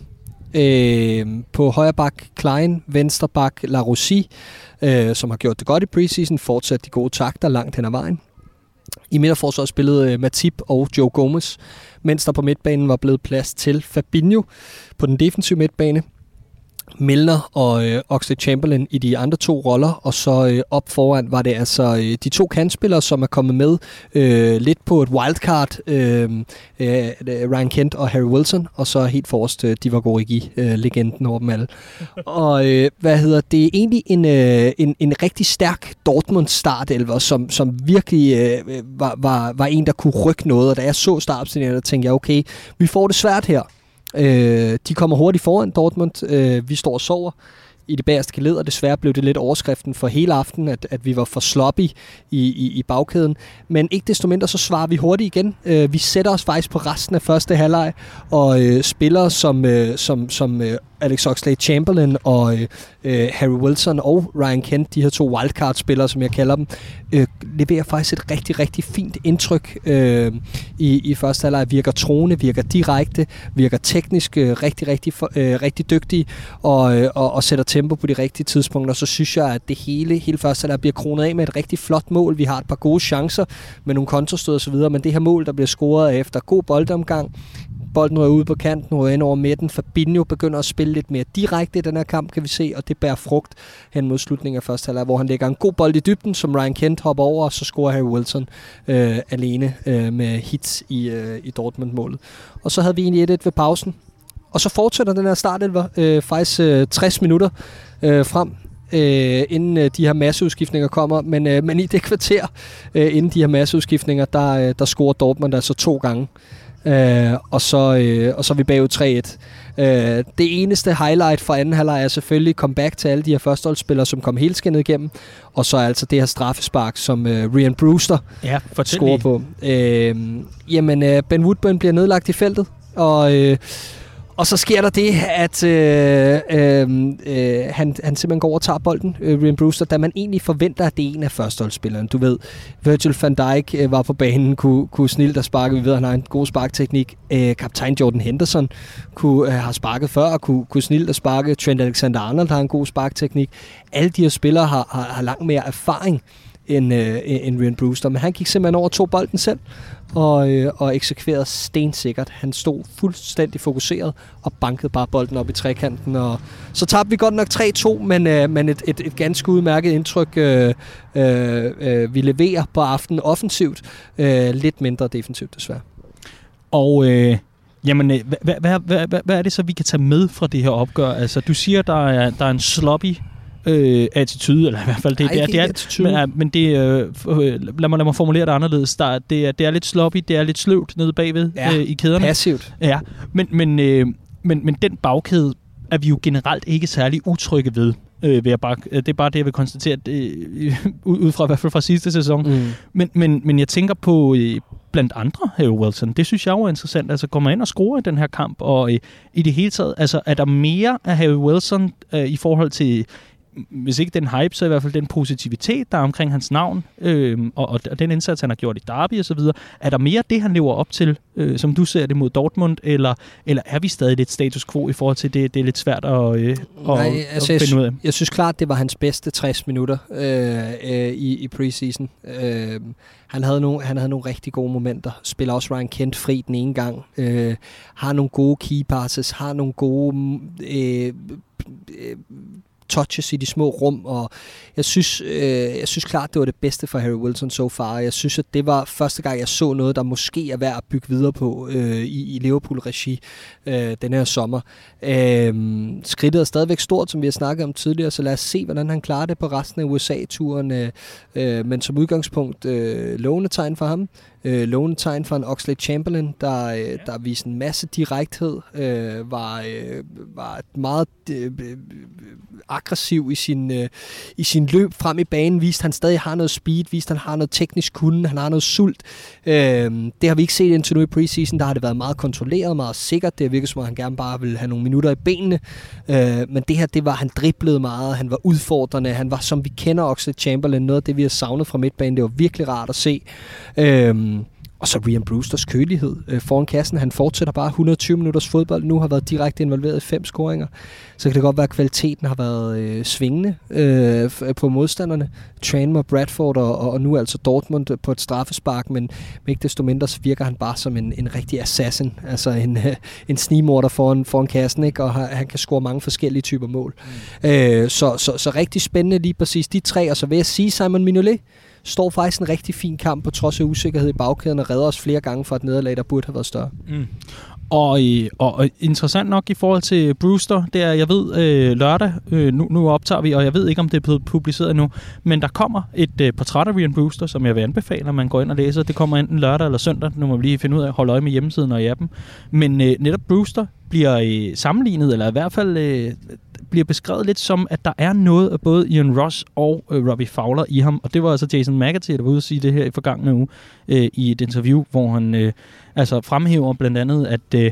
øh, på højre bak Klein, venstre bak La Rossi, øh, som har gjort det godt i preseason, fortsat de gode takter langt hen ad vejen. I midterforsvaret spillede øh, Matip og Joe Gomez, mens der på midtbanen var blevet plads til Fabinho på den defensive midtbane. Milner og øh, Oxlade Chamberlain i de andre to roller, og så øh, op foran var det altså øh, de to kantspillere, som er kommet med øh, lidt på et wildcard, øh, øh, Ryan Kent og Harry Wilson, og så helt forrest øh, Divock Origi, øh, legenden over dem alle. og øh, hvad hedder det? er egentlig en, øh, en, en rigtig stærk Dortmund startelver, som, som virkelig øh, var, var, var en, der kunne rykke noget, og da jeg så startopstillingen, der tænkte jeg, okay, vi får det svært her. Øh, de kommer hurtigt foran Dortmund. Øh, vi står og sover i det bagerste geled, og desværre blev det lidt overskriften for hele aftenen, at, at vi var for sloppy i, i, i bagkæden. Men ikke desto mindre, så svarer vi hurtigt igen. Øh, vi sætter os faktisk på resten af første halvleg, og øh, spiller som, øh, som, som øh, Alex Oxlade-Chamberlain og øh, øh, Harry Wilson og Ryan Kent, de her to wildcard-spillere, som jeg kalder dem, øh, leverer faktisk et rigtig, rigtig fint indtryk øh, i, i første halvleg. Virker troende, virker direkte, virker teknisk øh, rigtig, rigtig, øh, rigtig dygtige og, øh, og, og sætter tempo på de rigtige tidspunkter. Så synes jeg, at det hele, hele første halvleg bliver kronet af med et rigtig flot mål. Vi har et par gode chancer med nogle kontrastød og så videre, men det her mål, der bliver scoret efter god boldomgang, bolden rører ud på kanten, rører ind over midten. Fabinho begynder at spille lidt mere direkte i den her kamp, kan vi se, og det bærer frugt hen mod slutningen af første halvleg, hvor han lægger en god bold i dybden, som Ryan Kent hopper over, og så scorer Harry Wilson øh, alene øh, med hits i, øh, i Dortmund-målet. Og så havde vi egentlig 1-1 ved pausen. Og så fortsætter den her startelver øh, faktisk øh, 60 minutter øh, frem øh, inden øh, de her masseudskiftninger kommer. Men, øh, men i det kvarter, øh, inden de her masseudskiftninger, der, øh, der scorer Dortmund altså to gange. Øh, og, så, øh, og så er vi bagud 3-1. Øh, det eneste highlight fra anden halvleg er selvfølgelig comeback til alle de her førsteholdsspillere, som kom helt skinnet igennem. Og så er altså det her straffespark, som øh, Rian Brewster Ja, scorer på. Øh, jamen, øh, Ben Woodburn bliver nedlagt i feltet, og... Øh, og så sker der det, at øh, øh, øh, han, han simpelthen går over og tager bolden, øh, Ryan Brewster, da man egentlig forventer, at det er en af førsteholdsspillerne. Du ved, Virgil van Dijk øh, var på banen, kunne, kunne snilt og sparke. Vi ved, at han har en god sparkteknik. Øh, kaptajn Jordan Henderson kunne, øh, har sparket før og kunne, kunne snilt og sparke. Trent Alexander-Arnold har en god sparkteknik. Alle de her spillere har, har, har langt mere erfaring end, øh, end Ryan Brewster. Men han gik simpelthen over to bolden selv, og, øh, og eksekverede stensikkert. Han stod fuldstændig fokuseret og bankede bare bolden op i trekanten. Og så tabte vi godt nok 3-2, men, øh, men et, et, et ganske udmærket indtryk, øh, øh, øh, vi leverer på aftenen offensivt. Øh, lidt mindre defensivt desværre. Og øh, jamen, øh, hvad, hvad, hvad, hvad, hvad er det så, vi kan tage med fra det her opgør? Altså, du siger, der er, der er en sloppy øh, attitude, eller i hvert fald det, Ej, det er. Det er attitude. men, øh, men det, øh, øh, lad, mig, lad mig formulere det anderledes. Der, er- det, er, det er lidt sloppy, det er lidt sløvt nede bagved Ja, øh, i kæderne. Passivt. Ja, men, men, øh, men, men den bagkæde er vi jo generelt ikke særlig utrygge ved. Øh, vil jeg bare, øh, det er bare det, jeg vil konstatere, at, øh, ud ud fra i hvert fald fra sidste sæson. Mm. Men, men, men jeg tænker på øh, blandt andre Harry Wilson. Det synes jeg jo er interessant. Altså kommer ind og scorer i den her kamp, og øh, i det hele taget, altså er der mere af Harry Wilson øh, i forhold til hvis ikke den hype, så i hvert fald den positivitet, der er omkring hans navn, øh, og, og den indsats, han har gjort i Derby og så videre. Er der mere det, han lever op til, øh, som du ser det mod Dortmund, eller, eller er vi stadig lidt status quo i forhold til det? Det er lidt svært at, øh, Nej, at, altså, at finde ud af. jeg synes klart, det var hans bedste 60 minutter øh, øh, i, i preseason. Øh, han, havde nogle, han havde nogle rigtig gode momenter. Spiller også Ryan Kent fri den ene gang. Øh, har nogle gode key passes. Har nogle gode øh, øh, touches i de små rum, og jeg synes, øh, jeg synes klart, det var det bedste for Harry Wilson so far. Jeg synes, at det var første gang, jeg så noget, der måske er værd at bygge videre på øh, i, i Liverpool-regi øh, den her sommer. Øh, skridtet er stadigvæk stort, som vi har snakket om tidligere, så lad os se, hvordan han klarer det på resten af USA-turen. Øh, øh, men som udgangspunkt, øh, lovende tegn for ham. Øh, lovende tegn for en Oxlade Chamberlain, der, øh, der viste en masse direkthed, øh, var, øh, var meget øh, øh, aggressiv i sin, øh, i sin løb frem i banen, viste han stadig har noget speed, viste han har noget teknisk kunde, han har noget sult. Øh, det har vi ikke set indtil nu i preseason, der har det været meget kontrolleret, meget sikkert, det har virket som om han gerne bare ville have nogle minutter i benene, øh, men det her, det var, han driblede meget, han var udfordrende, han var som vi kender Oxlade Chamberlain, noget af det vi har savnet fra midtbanen, det var virkelig rart at se. Øh, og så Rian Brewsters kølighed øh, foran kassen. Han fortsætter bare 120 minutters fodbold. Nu har været direkte involveret i fem scoringer. Så kan det godt være, at kvaliteten har været øh, svingende øh, f- på modstanderne. Tranmere, Bradford og, og, nu altså Dortmund på et straffespark, men, men ikke desto mindre så virker han bare som en, en rigtig assassin. Altså en, øh, en snigmorder foran, foran kassen, ikke? og han, han kan score mange forskellige typer mål. Mm. Øh, så, så, så rigtig spændende lige præcis de tre. Og så vil jeg sige, Simon Mignolet, står faktisk en rigtig fin kamp på trods af usikkerhed i bagkæden og redder os flere gange fra et nederlag, der burde have været større. Mm. Og, øh, og, og interessant nok i forhold til Brewster, det er, jeg ved øh, lørdag, øh, nu, nu optager vi, og jeg ved ikke, om det er blevet publiceret endnu, men der kommer et øh, portræt af Ryan Brewster, som jeg vil anbefale, at man går ind og læser. Det kommer enten lørdag eller søndag, nu må vi lige finde ud af at holde øje med hjemmesiden og i appen. Men øh, netop Brewster bliver øh, sammenlignet, eller i hvert fald øh, bliver beskrevet lidt som, at der er noget af både Ian Ross og øh, Robbie Fowler i ham. Og det var altså Jason McAtee, der var ude at sige det her i forgangne uge øh, i et interview, hvor han øh, altså fremhæver blandt andet, at øh,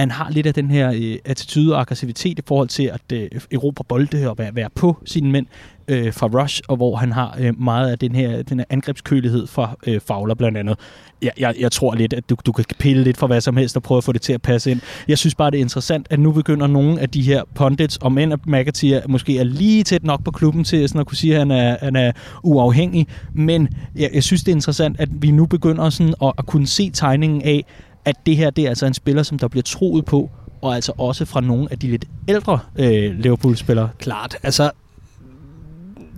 han har lidt af den her øh, attitude og aggressivitet i forhold til at øh, erobre bolde og være, være på sine mænd øh, fra Rush, og hvor han har øh, meget af den her, den her angrebskølighed fra øh, Fowler blandt andet. Jeg, jeg, jeg tror lidt, at du, du kan pille lidt for hvad som helst og prøve at få det til at passe ind. Jeg synes bare, det er interessant, at nu begynder nogle af de her pundits, om end at McAtee måske er lige tæt nok på klubben til sådan at kunne sige, at han er, han er uafhængig, men jeg, jeg synes, det er interessant, at vi nu begynder sådan at, at kunne se tegningen af, at det her det er altså en spiller, som der bliver troet på, og altså også fra nogle af de lidt ældre øh, Liverpool-spillere. Klart. Altså,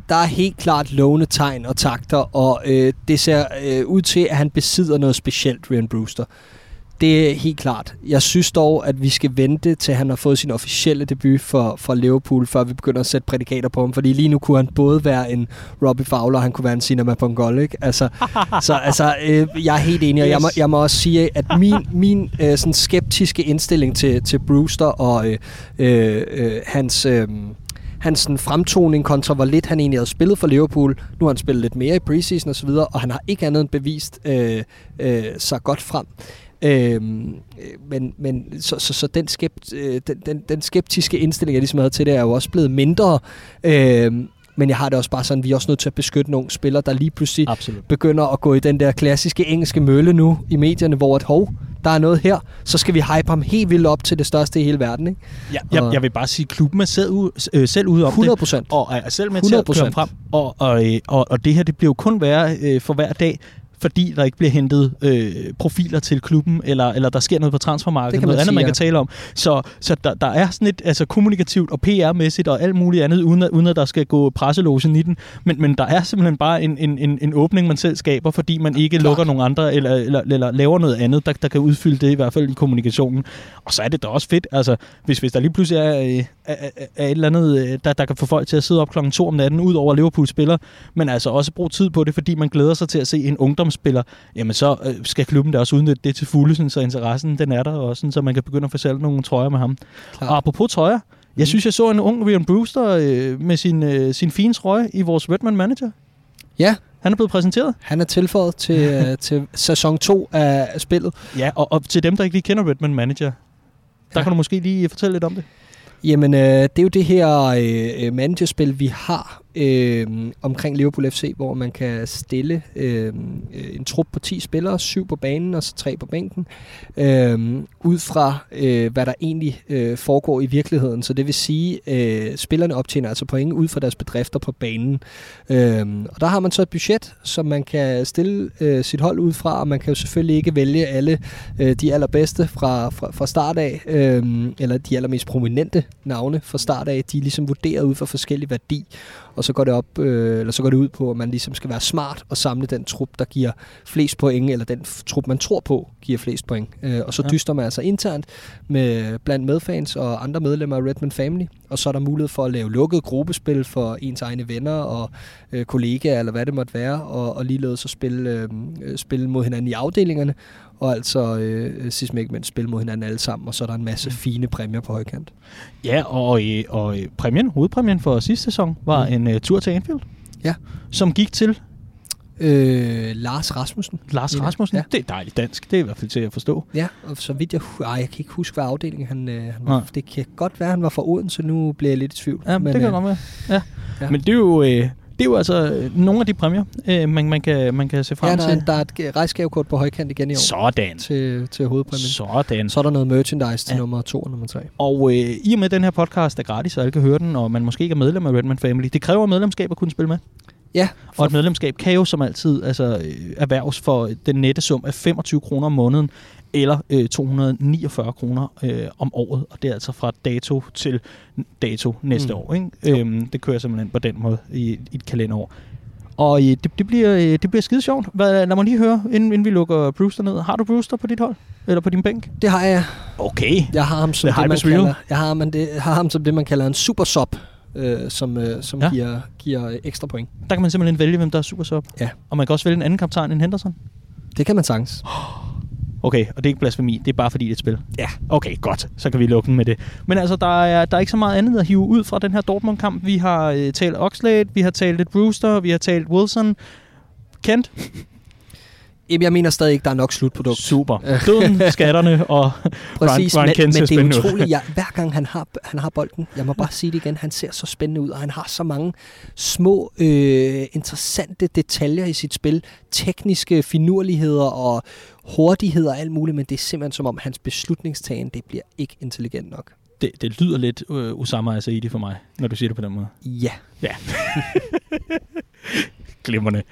der er helt klart lovende tegn og takter, og øh, det ser øh, ud til, at han besidder noget specielt, Ryan Brewster. Det er helt klart. Jeg synes dog, at vi skal vente til han har fået sin officielle debut for, for Liverpool, før vi begynder at sætte prædikater på ham. Fordi lige nu kunne han både være en Robbie Fowler, og han kunne være en Cinema Pongol, ikke? Altså, så altså, øh, jeg er helt enig, og jeg må, jeg må også sige, at min, min øh, sådan skeptiske indstilling til, til Brewster og øh, øh, øh, hans... Øh, hans sådan, fremtoning kontra, hvor lidt han egentlig havde spillet for Liverpool. Nu har han spillet lidt mere i preseason og så videre, og han har ikke andet end bevist øh, øh, sig godt frem. Øhm, øh, men men så, så, så den, skept, øh, den, den, den skeptiske indstilling, jeg ligesom havde til det, er jo også blevet mindre. Øhm, Men jeg har det også bare sådan, vi er også nødt til at beskytte nogle spillere, der lige pludselig Absolut. begynder at gå i den der klassiske engelske mølle nu i medierne, hvor at, hov, der er noget her, så skal vi hype ham helt vildt op til det største i hele verden. Ikke? Ja, jeg, Og- jeg vil bare sige, at klubben er selv, ud, øh, selv ude om 100 det. procent. Og er selv med til at 100%. køre frem. Og, og, øh, og, og det her, det bliver jo kun værre øh, for hver dag, fordi der ikke bliver hentet øh, profiler til klubben, eller, eller der sker noget på Det transfermarkedet, noget man andet, sige, man kan tale om. Så, så der, der er sådan et altså, kommunikativt og PR-mæssigt og alt muligt andet, uden at, uden at der skal gå presselogen i den. Men, men der er simpelthen bare en, en, en, en åbning, man selv skaber, fordi man ikke Klart. lukker nogen andre, eller, eller, eller laver noget andet, der, der kan udfylde det, i hvert fald i kommunikationen. Og så er det da også fedt, altså, hvis, hvis der lige pludselig er, øh, er, er, er et eller andet, øh, der, der kan få folk til at sidde op klokken 2 om natten, ud over Liverpool spiller, men altså også bruge tid på det, fordi man glæder sig til at se en ungdomsspiller, jamen så øh, skal klubben da også udnytte det til fulde, sådan, så interessen den er der, og sådan, så man kan begynde at få salgt nogle trøjer med ham. Klart. Og apropos trøjer, jeg synes, jeg så en ung Ryan Brewster øh, med sin, øh, sin fine trøje i vores Redman Manager. Ja, Han er blevet præsenteret. han er tilføjet til, øh, til sæson 2 af spillet. Ja, og, og til dem, der ikke lige kender Redman Manager, der Ja. kan du måske lige fortælle lidt om det. Jamen, øh, det er jo det her øh, managerspil, vi har øh, omkring Liverpool FC, hvor man kan stille øhm, øh, en trup på 10 spillere, syv på banen og så tre på bænken, øh, ud fra øh, hvad der egentlig øh, foregår i virkeligheden. Så det vil sige, øh, spillerne optjener altså point ud fra deres bedrifter på banen. Øh, og der har man så et budget, som man kan stille øh, sit hold ud fra, og man kan jo selvfølgelig ikke vælge alle øh, de allerbedste fra, fra, fra start af, øh, eller de allermest prominente navne fra start af, de er ligesom vurderet ud fra forskellig værdi, og så går det op, øh, eller så går det ud på, at man ligesom skal være smart og samle den trup, der giver flest point, eller den trup, man tror på, giver flest point. Øh, og så Ja. ja. dyster man altså internt med blandt medfans og andre medlemmer af Redman Family, og så er der mulighed for at lave lukket gruppespil for ens egne venner og øh, kollegaer, eller hvad det måtte være, og, og ligeledes at spille, øh, øh, spille mod hinanden i afdelingerne, og altså øh, sidst men ikke mindst spille mod hinanden alle sammen, og så er der en masse fine præmier på højkant. Ja, og, øh, og øh, præmien, hovedpræmien for sidste sæson var Mm. mm. en uh, tur til Anfield. Ja. Som gik til Øh, Lars Rasmussen. Lars Ja. Rasmussen. Ja. Det er dejligt dansk. Det er i hvert fald til at forstå. Ja, og så vidt jeg... Ej, jeg kan ikke huske, hvad afdeling han, øh, han var. Det kan godt være, han var fra Odense. Nu bliver jeg lidt i tvivl. Ja, men, det kan øh, godt være. Ja. ja. ja. Men det er jo... Øh, det er jo altså øh, nogle af de præmier, øh, man, man, kan, man kan se frem Ja, der, til. er, der er et rejsgavekort på højkant igen i år Sådan. til, til hovedpræmien. Sådan. Så er der noget merchandise til Ja. nummer 2 og nummer 3. Og øh, i og med, at den her podcast er gratis, så alle kan høre den, og man måske ikke er medlem af Redman Family, det kræver medlemskab at kunne spille med. Ja, Og et medlemskab kan jo som altid altså, øh, erhverves for den nette sum af 25 kroner om måneden, eller øh, 249 kroner øh, om året. Og det er altså fra dato til dato næste Mm. år. Ikke? Øhm, det kører simpelthen på den måde i, i et kalenderår. Og øh, det, det, bliver, øh, det bliver skide sjovt. Hvad, lad mig lige høre, inden, inden vi lukker Brewster ned. Har du Brewster på dit hold? Eller på din bænk? det har jeg. Okay. Jeg har ham som, det, hype man kalder, jeg har, man det, har ham som det, man kalder en super sub, øh, som, øh, som Ja. giver, giver ekstra point. Der kan man simpelthen vælge, hvem der er super sub. Ja. Og man kan også vælge en anden kaptajn end Henderson. Det kan man sagtens. Okay, og det er ikke blasfemi, det er bare fordi det er et spil. Ja. Okay, godt. Så kan vi lukke den med det. Men altså, der er, der er ikke så meget andet at hive ud fra den her Dortmund-kamp. Vi har øh, talt Oxlade, vi har talt lidt Brewster, vi har talt Wilson. Kent? Jamen, jeg mener stadig ikke, der er nok slutprodukt. Super. Døden, skatterne og Præcis, Ryan, Ryan men, men det er utroligt. Jeg, hver gang han har, han har bolden, jeg må bare sige det igen, han ser så spændende ud, og han har så mange små, øh, interessante detaljer i sit spil. Tekniske finurligheder og hurtighed og alt muligt, men det er simpelthen som om, hans beslutningstagen, det bliver ikke intelligent nok. Det, det lyder lidt øh, Osama Asaidi for mig, når du siger det på den måde. Ja. Glimrende.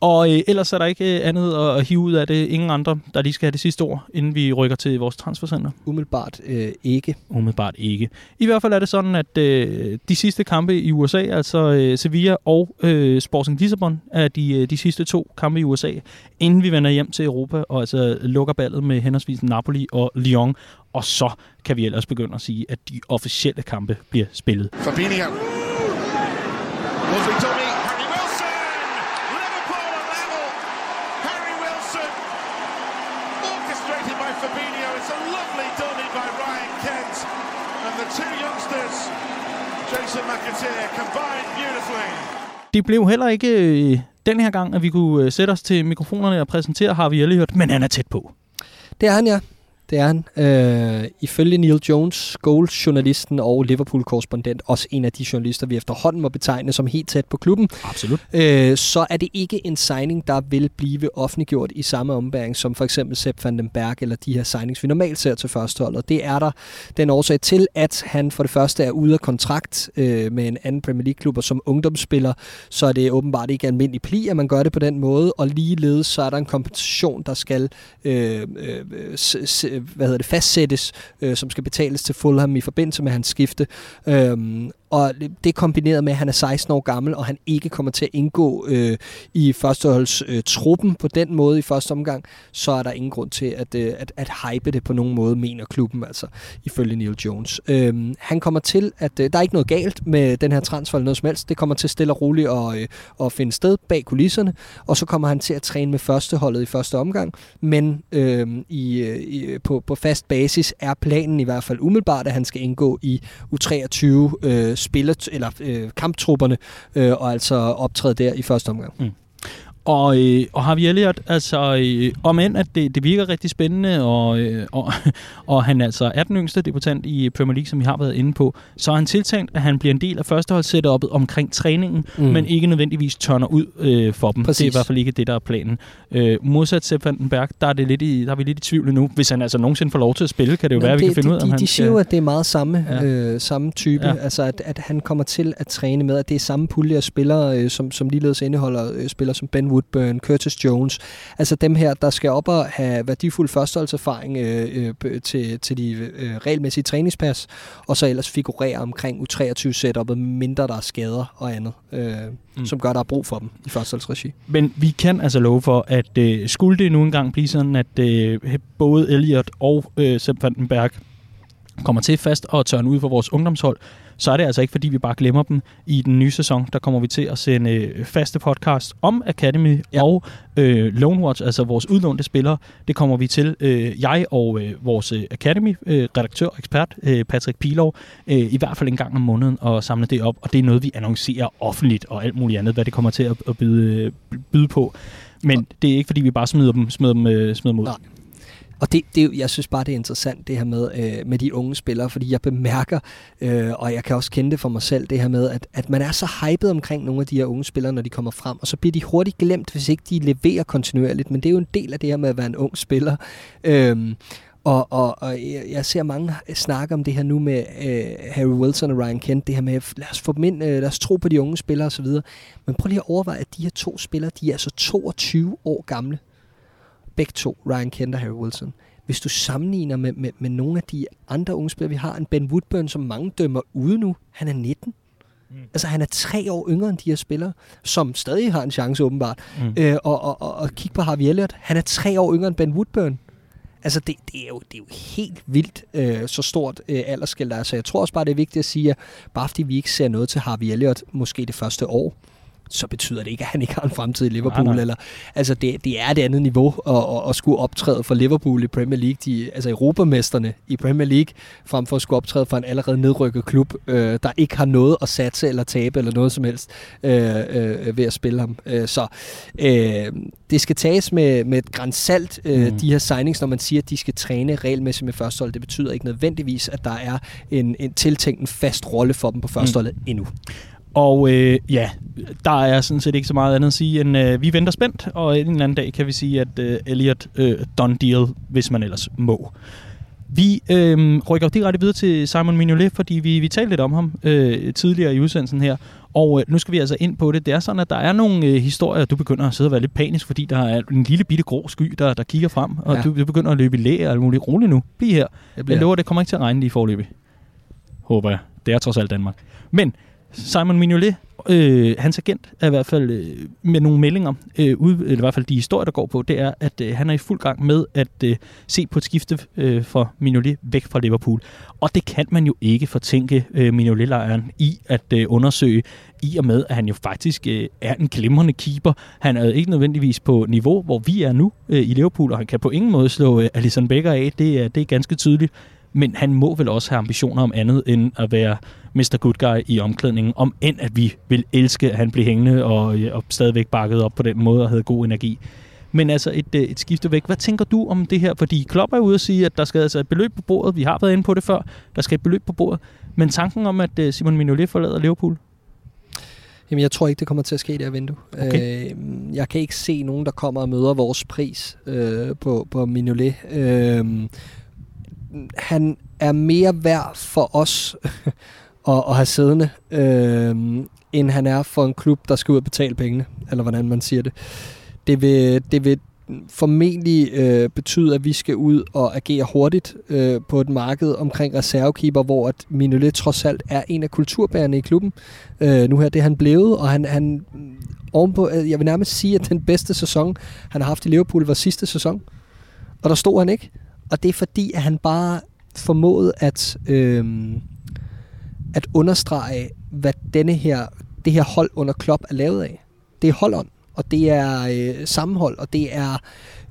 Og øh, ellers er der ikke øh, andet at, at hive ud af det. Ingen andre, der lige skal have det sidste ord, inden vi rykker til vores transfercenter. Umiddelbart øh, ikke. Umiddelbart ikke. I hvert fald er det sådan, at øh, de sidste kampe i USA, altså øh, Sevilla og øh, Sporting Lissabon, er de, øh, de sidste to kampe i USA, inden vi vender hjem til Europa og altså lukker ballet med henholdsvis Napoli og Lyon. Og så kan vi ellers begynde at sige, at de officielle kampe bliver spillet. Fabinho. Lovely dummy. Harry Wilson. Liverpool are level. Harry Wilson. Orchestrated by Fabinho. It's a lovely dummy by Ryan Kent. And the two youngsters, Jason McAteer, combined beautifully. Det blev heller ikke øh, den her gang, at vi kunne øh, sætte os til mikrofonerne og præsentere Harvey Elliott, men han er tæt på. Det er han, ja. Det er han. Øh, ifølge Neil Jones, Goals-journalisten og Liverpool-korrespondent, også en af de journalister, vi efterhånden må betegne som helt tæt på klubben, Absolut. øh, så er det ikke en signing, der vil blive offentliggjort i samme ombæring som for eksempel Sepp van den Berg eller de her signings, vi normalt ser til førsteholdet. Det er der den årsag til, at han for det første er ude af kontrakt øh, med en anden Premier League-klub, og som ungdomsspiller, så er det åbenbart ikke almindelig pli, at man gør det på den måde, og ligeledes så er der en kompensation, der skal øh, øh, Øh, hvad hedder det, fastsættes, øh, som skal betales til Fulham i forbindelse med hans skifte. Øhm, og det kombineret med, at han er 16 år gammel, og han ikke kommer til at indgå øh, i førsteholdstruppen øh, truppen på den måde i første omgang, så er der ingen grund til at, øh, at, at hype det på nogen måde, mener klubben, altså ifølge Neil Jones. Øhm, han kommer til, at øh, der er ikke noget galt med den her transfer eller noget som helst. Det kommer til stille og roligt at, øh, at finde sted bag kulisserne, og så kommer han til at træne med førsteholdet i første omgang, men øh, i, øh, i, på, på fast basis er planen i hvert fald umiddelbart, at han skal indgå i U23 øh, spillet, eller øh, kamptrupperne, øh, og altså optræde der i første omgang. Mm. Og, øh, og Harvey Elliott, altså, øh, om end at det, det virker rigtig spændende, og, øh, og, og han altså er den yngste debutant i Premier League, som vi har været inde på, så er han tiltænkt, at han bliver en del af førsteholdssetupet omkring træningen, mm. men ikke nødvendigvis tørner ud øh, for dem. Præcis. Det er i hvert fald ikke det, der er planen. Øh, modsat Sepp van den Berg, der er, det lidt i, der er vi lidt i tvivl nu. Hvis han altså nogensinde får lov til at spille, kan det jo Nå, være, at vi det, kan finde de, ud af, om de, han de siger jo, at det er meget samme, Ja. øh, samme type, ja. altså at, at han kommer til at træne med, at det er samme pulje af spillere, øh, som, som ligeledes indeholder øh, spillere som Ben Woodburn, Curtis Jones, altså dem her, der skal op og have værdifuld førsteholdserfaring øh, øh, til, til de øh, regelmæssige træningspas, og så ellers figurere omkring U23-setupet, mindre der er skader og andet, øh, Mm. som gør, der er brug for dem i førsteholdsregi. Men vi kan altså love for, at øh, skulle det nu engang blive sådan, at øh, både Elliot og øh, Sepp van den Berg kommer til fast og tørne ud for vores ungdomshold, så er det altså ikke, fordi vi bare glemmer dem. I den nye sæson, der kommer vi til at sende øh, faste podcast om Academy ja. Og øh, Lone Watch, altså vores udlånte spillere. Det kommer vi til. Øh, jeg og øh, vores øh, Academy-redaktør og ekspert, øh, Patrick Pilov, øh, i hvert fald en gang om måneden og samle det op. Og det er noget, vi annoncerer offentligt og alt muligt andet, hvad det kommer til at, at byde, øh, byde på. Men det er ikke, fordi vi bare smider dem, smider dem, øh, smider dem ud. Nej. Og det, det, jeg synes bare, det er interessant, det her med, øh, med de unge spillere, fordi jeg bemærker, øh, og jeg kan også kende det for mig selv, det her med, at, at man er så hyped omkring nogle af de her unge spillere, når de kommer frem, og så bliver de hurtigt glemt, hvis ikke de leverer kontinuerligt, men det er jo en del af det her med at være en ung spiller. Øh, og, og, og jeg, jeg ser mange snakke om det her nu med øh, Harry Wilson og Ryan Kent, det her med, lad os få dem ind, øh, lad os tro på de unge spillere osv. Men prøv lige at overveje, at de her to spillere, de er altså 22 år gamle. Begge to, Ryan Kent og Harry Wilson. Hvis du sammenligner med, med, med nogle af de andre unge spillere, vi har, en Ben Woodburn, som mange dømmer ude nu, han er 19. Mm. Altså han er tre år yngre end de her spillere, som stadig har en chance åbenbart. Mm. Øh, og, og, og, og kig på Harvey Elliott, han er tre år yngre end Ben Woodburn. Altså det, det, er, jo, det er jo helt vildt øh, så stort øh, aldersskæld der er. Så jeg tror også bare, det er vigtigt at sige, at bare fordi vi ikke ser noget til Harvey Elliott måske det første år, så betyder det ikke, at han ikke har en fremtid i Liverpool. Nej, nej. Eller, altså det, det er et andet niveau at, at, at skulle optræde for Liverpool i Premier League. De, altså europamesterne i Premier League, frem for at skulle optræde for en allerede nedrykket klub, øh, der ikke har noget at satse eller tabe eller noget som helst øh, øh, ved at spille ham. Øh, så øh, det skal tages med, med et grænsalt, øh, Mm. mm. de her signings, når man siger, at de skal træne regelmæssigt med førsteholdet. Det betyder ikke nødvendigvis, at der er en, en tiltænkt en fast rolle for dem på førsteholdet mm. endnu. Og øh, ja, der er sådan set ikke så meget andet at sige, end øh, vi venter spændt, og en eller anden dag kan vi sige, at øh, Elliot øh, done deal, hvis man ellers må. Vi øh, rykker direkte videre til Simon Mignolet, fordi vi, vi talte lidt om ham øh, tidligere i udsendelsen her, og øh, nu skal vi altså ind på det. Det er sådan, at der er nogle øh, historier, du begynder at sidde og være lidt panisk, fordi der er en lille bitte grå sky, der, der kigger frem, og ja. Du, du begynder at løbe i læge og alt muligt. Rolig nu, bliv her. Jeg Jeg lover, det kommer ikke til at regne lige forløbig. Håber jeg. Det er trods alt Danmark. Men Simon Mignolet, øh, hans agent, er i hvert fald øh, med nogle meldinger, øh, ud, eller i hvert fald de historier, der går på, det er, at øh, han er i fuld gang med at øh, se på et skifte øh, for Mignolet væk fra Liverpool. Og det kan man jo ikke fortænke øh, Mignolet-lejren i at øh, undersøge, i og med, at han jo faktisk øh, er en glimrende keeper. Han er ikke nødvendigvis på niveau, hvor vi er nu øh, i Liverpool, og han kan på ingen måde slå øh, Alisson Becker af. Det er, det er ganske tydeligt. Men han må vel også have ambitioner om andet end at være Mr. Good Guy i omklædningen, om end at vi vil elske, at han bliver hængende og, øh, og stadigvæk bakket op på den måde og havde god energi. Men altså et, øh, et skifte væk. Hvad tænker du om det her? Fordi Klopp er ude og sige, at der skal altså et beløb på bordet. Vi har været inde på det før. Der skal et beløb på bordet. Men tanken om, at øh, Simon Mignolet forlader Liverpool? Jamen, jeg tror ikke, det kommer til at ske i det her vindue. Okay. Øh, jeg kan ikke se nogen, der kommer og møder vores pris øh, på, på Mignolet. Øh, han er mere værd for os at, at have siddende, øh, end han er for en klub, der skal ud og betale pengene, eller hvordan man siger det. Det vil, det vil formentlig øh, betyde, at vi skal ud og agere hurtigt øh, på et marked omkring reservekeeper, hvor at Minolet trods alt er en af kulturbærerne i klubben. Øh, nu her det er han blevet, og han, han ovenpå, øh, jeg vil nærmest sige, at den bedste sæson, han har haft i Liverpool, var sidste sæson. Og der stod han ikke. Og det er fordi, at han bare formåede at, øh, at understrege, hvad denne her, det her hold under Klopp er lavet af. Det er holdånd og det er øh, sammenhold, og det er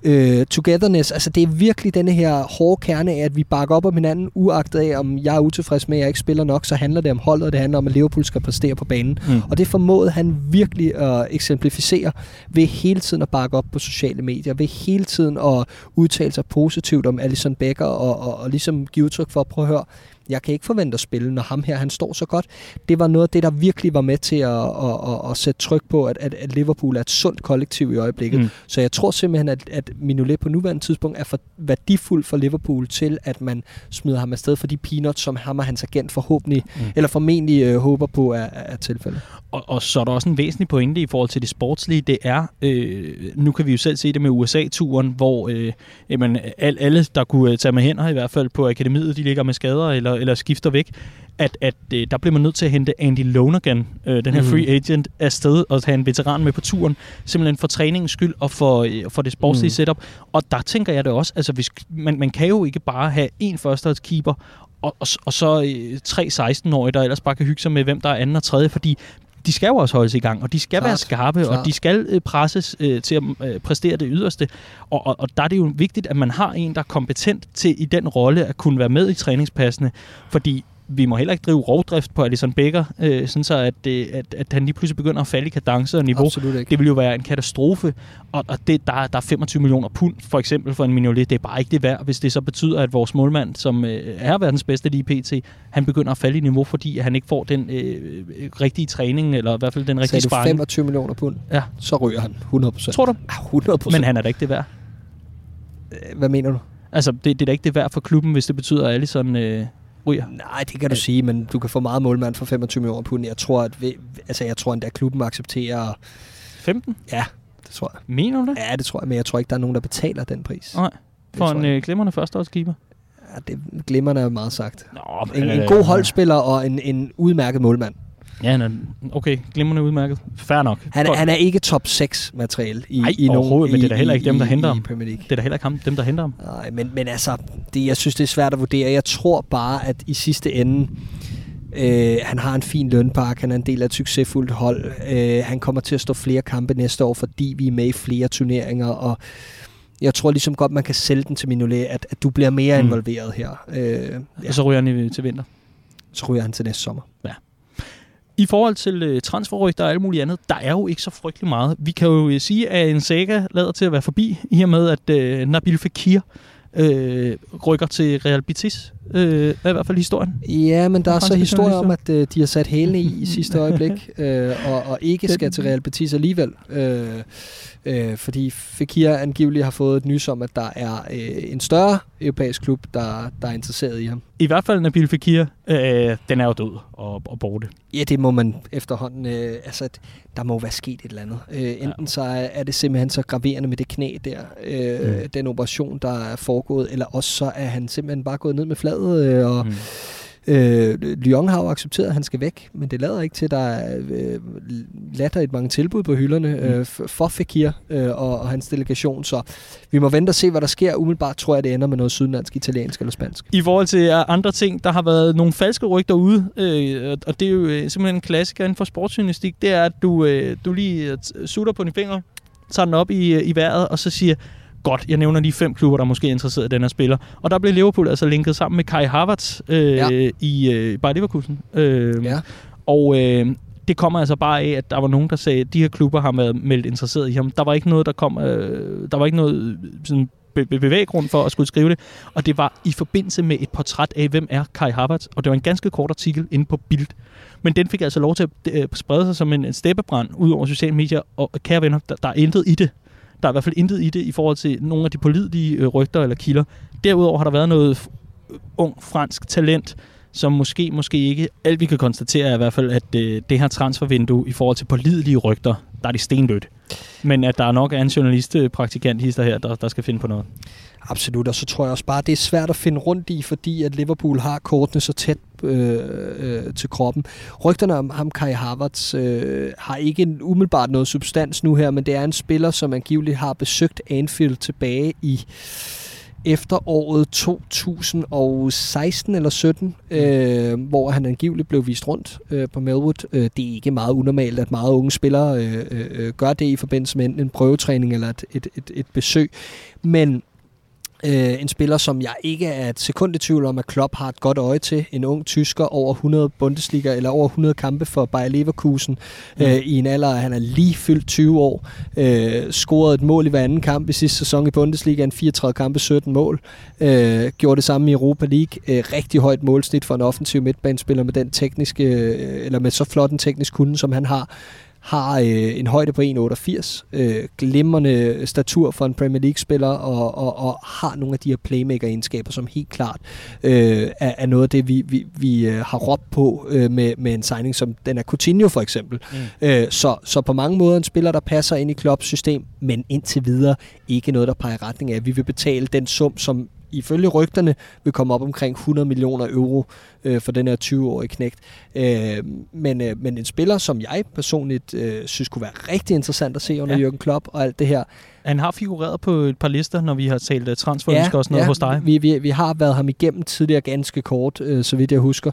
øh, togetherness. Altså det er virkelig denne her hårde kerne af, at vi bakker op om hinanden, uagtet af, om jeg er utilfreds med, at jeg ikke spiller nok, så handler det om holdet, og det handler om, at Liverpool skal præstere på banen. Mm. Og det formåede han virkelig at eksemplificere ved hele tiden at bakke op på sociale medier, ved hele tiden at udtale sig positivt om Alison Becker, og, og, og ligesom give udtryk for at prøve at høre, jeg kan ikke forvente at spille, når ham her han står så godt. Det var noget af det, der virkelig var med til at, at, at, at sætte tryk på, at, at, Liverpool er et sundt kollektiv i øjeblikket. Mm. Så jeg tror simpelthen, at, at Mignolet på nuværende tidspunkt er for værdifuld for Liverpool til, at man smider ham afsted for de peanuts, som ham og hans agent forhåbentlig, mm. eller formentlig øh, håber på er, er tilfældet. Og, og så er der også en væsentlig pointe i forhold til det sportslige. Det er, øh, nu kan vi jo selv se det med USA-turen, hvor øh, jamen, alle, der kunne tage med hænder, i hvert fald på akademiet, de ligger med skader eller, eller skifter væk, at, at øh, der blev man nødt til at hente Andy Lonergan, øh, den her mm. free agent, afsted og have en veteran med på turen, simpelthen for træningens skyld og for, øh, for det sportslige mm. setup. Og der tænker jeg det også, altså hvis, man, man kan jo ikke bare have en førsteholdskeeper og, og, og så øh, tre 16-årige, der ellers bare kan hygge sig med, hvem der er anden og tredje, fordi de skal jo også holdes i gang, og de skal klart, være skarpe, klart. og de skal øh, presses øh, til at øh, præstere det yderste. Og, og, og der er det jo vigtigt, at man har en, der er kompetent til i den rolle at kunne være med i træningspassene, fordi vi må heller ikke drive rovdrift på Alison Becker, øh, sådan så at, øh, at, at han lige pludselig begynder at falde i kadence og niveau. Det vil jo være en katastrofe, og, og det, der, der er 25 millioner pund for eksempel for en Mignolet. Det er bare ikke det værd, hvis det så betyder, at vores målmand, som øh, er verdens bedste lige pt., han begynder at falde i niveau, fordi han ikke får den øh, rigtige træning, eller i hvert fald den rigtige sparring. 25 millioner pund? Ja. Så ryger han 100%. Tror du? Ja, 100%. Men han er da ikke det værd. Hvad mener du? Altså, det, det er da ikke det værd for klubben, hvis det betyder, at Alisson øh, ryger. Nej, det kan du sige, men du kan få meget målmand for 25 millioner pund. Jeg tror, at vi, altså, jeg tror endda, at klubben accepterer... 15? Ja, det tror jeg. Mener du det? Ja, det tror jeg, men jeg tror ikke, der er nogen, der betaler den pris. Nej, for en øh, glimrende førsteårskeeper. Ja, det glimrende er meget sagt. Nå, en, en god holdspiller og en, en udmærket målmand. Ja, okay, glimrende udmærket. Fair nok. Han, han er ikke top 6 materiale i, Ej, i nogen, men det er da heller ikke dem, der henter ham. Premier League. Det er da heller ikke ham, dem, der henter ham. Nej, men, men altså, det, jeg synes, det er svært at vurdere. Jeg tror bare, at i sidste ende, øh, han har en fin lønpark, han er en del af et succesfuldt hold. Øh, han kommer til at stå flere kampe næste år, fordi vi er med i flere turneringer, og jeg tror ligesom godt, man kan sælge den til Mignolet, at, at du bliver mere mm. involveret her. Øh, ja. Og så ryger han til vinter? Så ryger han til næste sommer. Ja. I forhold til øh, transferrygter og alt muligt andet, der er jo ikke så frygtelig meget. Vi kan jo øh, sige, at en saga lader til at være forbi, i og med, at øh, Nabil Fekir øh, rykker til Real Betis. Øh, er i hvert fald historien. Ja, men der er så historier om, at øh, de har sat hælene i i sidste øjeblik, øh, og, og ikke skal til Real Betis alligevel. Øh, øh, fordi Fekir angiveligt har fået et nys om, at der er øh, en større europæisk klub, der, der er interesseret i ham. I hvert fald Nabil Fekir, øh, den er jo død og, og borte. Ja, det må man efterhånden. Øh, altså, der må være sket et eller andet. Øh, enten ja. så er, er det simpelthen så graverende med det knæ der, øh, mm. den operation, der er foregået, eller også så er han simpelthen bare gået ned med fladet, øh, og mm. Øh, Lyon har jo accepteret, at han skal væk, men det lader ikke til, at der er øh, latterligt mange tilbud på hylderne mm. øh, for Fekir øh, og, og hans delegation, så vi må vente og se, hvad der sker. Umiddelbart tror jeg, det ender med noget sydlandsk, italiensk eller spansk. I forhold til andre ting, der har været nogle falske rygter ude, øh, og det er jo øh, simpelthen en klassiker inden for sportsjournalistik, det er, at du, øh, du lige øh, sutter på dine fingre, tager den op i, i vejret, og så siger, godt, jeg nævner lige fem klubber, der måske er interesseret i den her spiller. Og der blev Liverpool altså linket sammen med Kai Havertz øh, ja. i øh, Bayer Leverkusen. Øh, ja. Og øh, det kommer altså bare af, at der var nogen, der sagde, at de her klubber har været meldt interesseret i ham. Der var ikke noget, der kom, øh, der var ikke noget sådan be- be- bevæggrund for at skulle skrive det, og det var i forbindelse med et portræt af, hvem er Kai Havertz, og det var en ganske kort artikel inde på Bild. Men den fik altså lov til at øh, sprede sig som en, en steppebrand ud over sociale medier, og kære venner, der, der er intet i det. Der er i hvert fald intet i det i forhold til nogle af de pålidelige øh, rygter eller kilder. Derudover har der været noget f- øh, ung fransk talent, som måske, måske ikke. Alt vi kan konstatere er i hvert fald, at øh, det her transfervindue i forhold til pålidelige rygter, der er det stendødt. Men at der er nok er en journalistpraktikant hister her, der, der skal finde på noget. Absolut, og så tror jeg også bare, det er svært at finde rundt i, fordi at Liverpool har kortene så tæt øh, øh, til kroppen. Rygterne om ham, Kai Havertz, øh, har ikke en, umiddelbart noget substans nu her, men det er en spiller, som angiveligt har besøgt Anfield tilbage i efteråret 2016 eller 17, øh, hvor han angiveligt blev vist rundt øh, på Melwood. Øh, det er ikke meget unormalt, at meget unge spillere øh, øh, gør det i forbindelse med en prøvetræning eller et, et, et, et besøg. Men Øh, en spiller, som jeg ikke er et sekund i tvivl om, at Klopp har et godt øje til. En ung tysker over 100 Bundesliga, eller over 100 kampe for Bayer Leverkusen mm. øh, i en alder, han er lige fyldt 20 år. Øh, scorede et mål i hver anden kamp i sidste sæson i Bundesliga, en 34 kampe, 17 mål. Øh, gjorde det samme i Europa League. Øh, rigtig højt målsnit for en offensiv midtbanespiller med den tekniske, øh, eller med så flot en teknisk kunde, som han har har øh, en højde på 1,88, øh, glimrende statur for en Premier League-spiller, og, og, og har nogle af de her playmaker-egenskaber, som helt klart øh, er, er noget af det, vi, vi, vi øh, har råbt på øh, med, med en signing som den er Coutinho for eksempel. Mm. Øh, så, så på mange måder en spiller, der passer ind i Klopps system, men indtil videre ikke noget, der peger i retning af, at vi vil betale den sum, som ifølge rygterne vil komme op omkring 100 millioner euro øh, for den her 20-årige knægt. Øh, men, øh, men en spiller, som jeg personligt øh, synes kunne være rigtig interessant at se under ja. Jürgen Klopp og alt det her. Han har figureret på et par lister, når vi har talt øh, transferønsker ja, og sådan noget ja, hos dig. Vi, vi, vi har været ham igennem tidligere ganske kort, øh, så vidt jeg husker.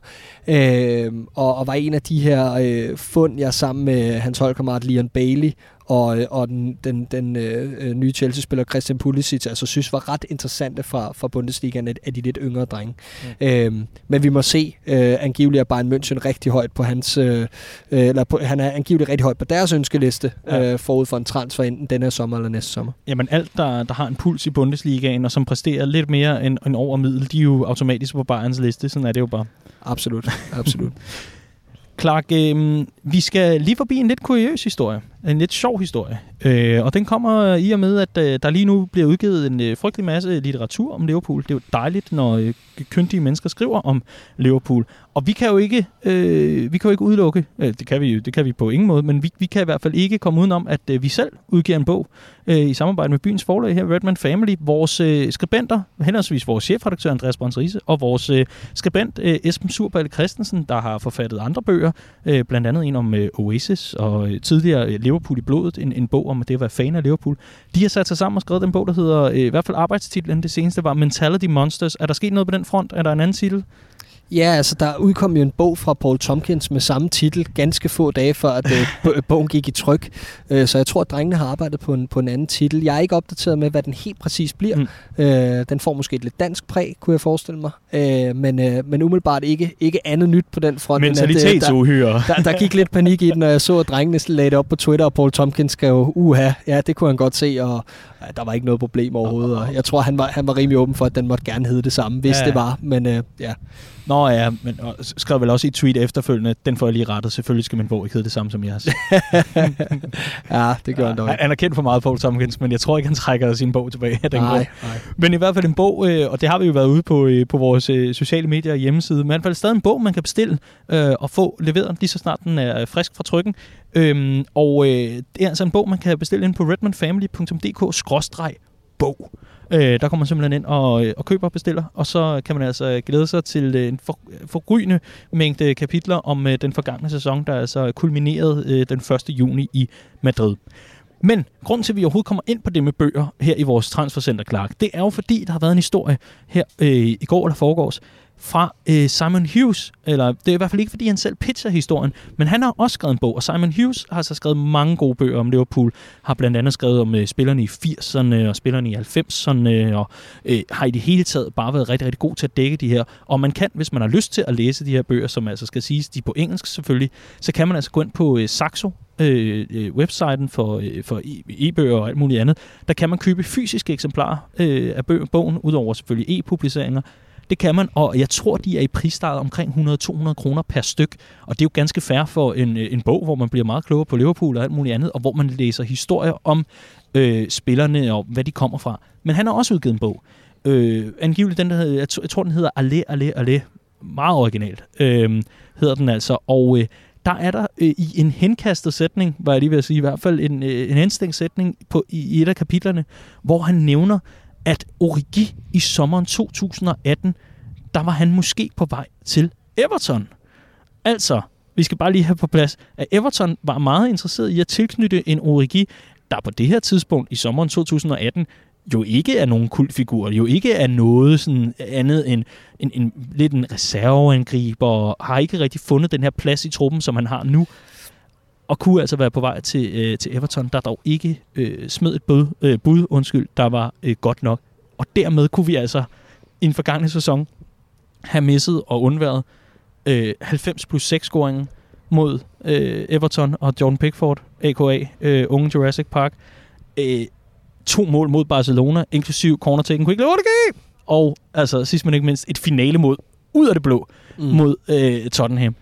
Øh, og, og var en af de her øh, fund, jeg sammen med hans holdkammerat Leon Bailey og, øh, og den, den, den øh, nye Chelsea-spiller Christian Pulisic, altså synes var ret interessante fra, fra Bundesligaen af de lidt yngre drenge. Mm. Øhm, men vi må se, øh, angiveligt er Bayern München rigtig højt på hans, øh, eller på, han er angiveligt rigtig højt på deres ønskeliste ja. øh, forud for en transfer enten denne sommer eller næste sommer. Jamen alt, der, der har en puls i Bundesligaen, og som præsterer lidt mere end, end over middel, de er jo automatisk på Bayerns liste, sådan er det jo bare. Absolut, absolut. Clark, øh, vi skal lige forbi en lidt kuriøs historie. En lidt sjov historie. Øh, og den kommer i og med, at øh, der lige nu bliver udgivet en øh, frygtelig masse litteratur om Liverpool. Det er jo dejligt, når øh, kyndige mennesker skriver om Liverpool. Og vi kan jo ikke, øh, vi kan jo ikke udelukke, øh, det kan vi jo, det kan vi på ingen måde, men vi, vi kan i hvert fald ikke komme udenom, at øh, vi selv udgiver en bog øh, i samarbejde med byens forlag her, Redman Family. Vores øh, skribenter, henholdsvis vores chefredaktør Andreas Brøns og vores øh, skribent øh, Esben Surballe Christensen, der har forfattet andre bøger, øh, blandt andet en om øh, Oasis og øh, tidligere øh, Liverpool i blodet, en, en bog om det at være fan af Liverpool. De har sat sig sammen og skrevet den bog, der hedder, øh, i hvert fald arbejdstitlen, det seneste var Mentality Monsters. Er der sket noget på den front? Er der en anden titel? Ja, altså der udkom jo en bog fra Paul Tompkins med samme titel ganske få dage før, at øh, bogen gik i tryk. Øh, så jeg tror, at drengene har arbejdet på en, på en anden titel. Jeg er ikke opdateret med, hvad den helt præcis bliver. Mm. Øh, den får måske et lidt dansk præg, kunne jeg forestille mig. Øh, men, øh, men umiddelbart ikke, ikke andet nyt på den front. Mentalitetsuhyre. Der, der, der gik lidt panik i den, når jeg så, at drengene lagde det op på Twitter, og Paul Tompkins skrev, uha, ja, det kunne han godt se, og der var ikke noget problem overhovedet. Og jeg tror, han var, han var rimelig åben for, at den måtte gerne hedde det samme, hvis ja, det var. Men øh, ja. Nå ja, men og skrev vel også i et tweet efterfølgende, den får jeg lige rettet, selvfølgelig skal min bog ikke hedde det samme som jeres. ja, det gør ja, han dog. Han er kendt for meget Paul Tompkins, men jeg tror ikke, han trækker sin bog tilbage af den nej, nej. Men i hvert fald en bog, øh, og det har vi jo været ude på, øh, på vores øh, sociale medier og hjemmeside, men i hvert fald stadig en bog, man kan bestille øh, og få leveret lige så snart den er frisk fra trykken. Øhm, og øh, det er altså en bog, man kan bestille ind på skråstreg bog. Øh, der kommer man simpelthen ind og, øh, og køber og bestiller, og så kan man altså glæde sig til øh, en for, forrygende mængde kapitler om øh, den forgangne sæson, der altså kulminerede øh, den 1. juni i Madrid. Men grund til, at vi overhovedet kommer ind på det med bøger her i vores transfercenter, Clark, det er jo fordi, der har været en historie her øh, i går eller foregårs, fra øh, Simon Hughes. Eller det er i hvert fald ikke, fordi han selv pitcher historien, men han har også skrevet en bog, og Simon Hughes har så skrevet mange gode bøger om Liverpool. Har blandt andet skrevet om øh, spillerne i 80'erne og spillerne i 90'erne, og øh, har i det hele taget bare været rigtig, rigtig god til at dække de her. Og man kan, hvis man har lyst til at læse de her bøger, som altså skal siges, de er på engelsk selvfølgelig, så kan man altså gå ind på øh, Saxo, øh, øh websiden for, øh, for e-, e-bøger og alt muligt andet, der kan man købe fysiske eksemplarer øh, af bogen, udover selvfølgelig e-publiceringer. Det kan man, og jeg tror, de er i prisstart omkring 100-200 kroner per styk. Og det er jo ganske fair for en, øh, en bog, hvor man bliver meget klogere på Liverpool og alt muligt andet, og hvor man læser historier om øh, spillerne og hvad de kommer fra. Men han har også udgivet en bog. Øh, angiveligt den, der hedder, jeg, jeg tror, den hedder Allé, Allé, Allé. Meget originalt øh, hedder den altså. Og øh, der er der øh, i en henkastet sætning, var jeg lige ved at sige, i hvert fald en, øh, en henstængt sætning på, i, i et af kapitlerne, hvor han nævner, at Origi i sommeren 2018, der var han måske på vej til Everton. Altså, vi skal bare lige have på plads, at Everton var meget interesseret i at tilknytte en Origi, der på det her tidspunkt i sommeren 2018 jo ikke er nogen kultfigur, jo ikke er noget sådan andet end en, en, lidt en reserveangriber, og har ikke rigtig fundet den her plads i truppen, som han har nu, og kunne altså være på vej til, øh, til Everton, der dog ikke øh, smed et bud, øh, bud undskyld, der var øh, godt nok. Og dermed kunne vi altså i en forgangne sæson have misset og undværet øh, 90 plus 6 scoringen mod øh, Everton og John Pickford, a.k.a. Øh, Unge Jurassic Park. Øh, to mål mod Barcelona, inklusiv corner-taken, kunne ikke lave det Og altså, sidst men ikke mindst, et finale mod ud af det blå mm. mod øh, Tottenham.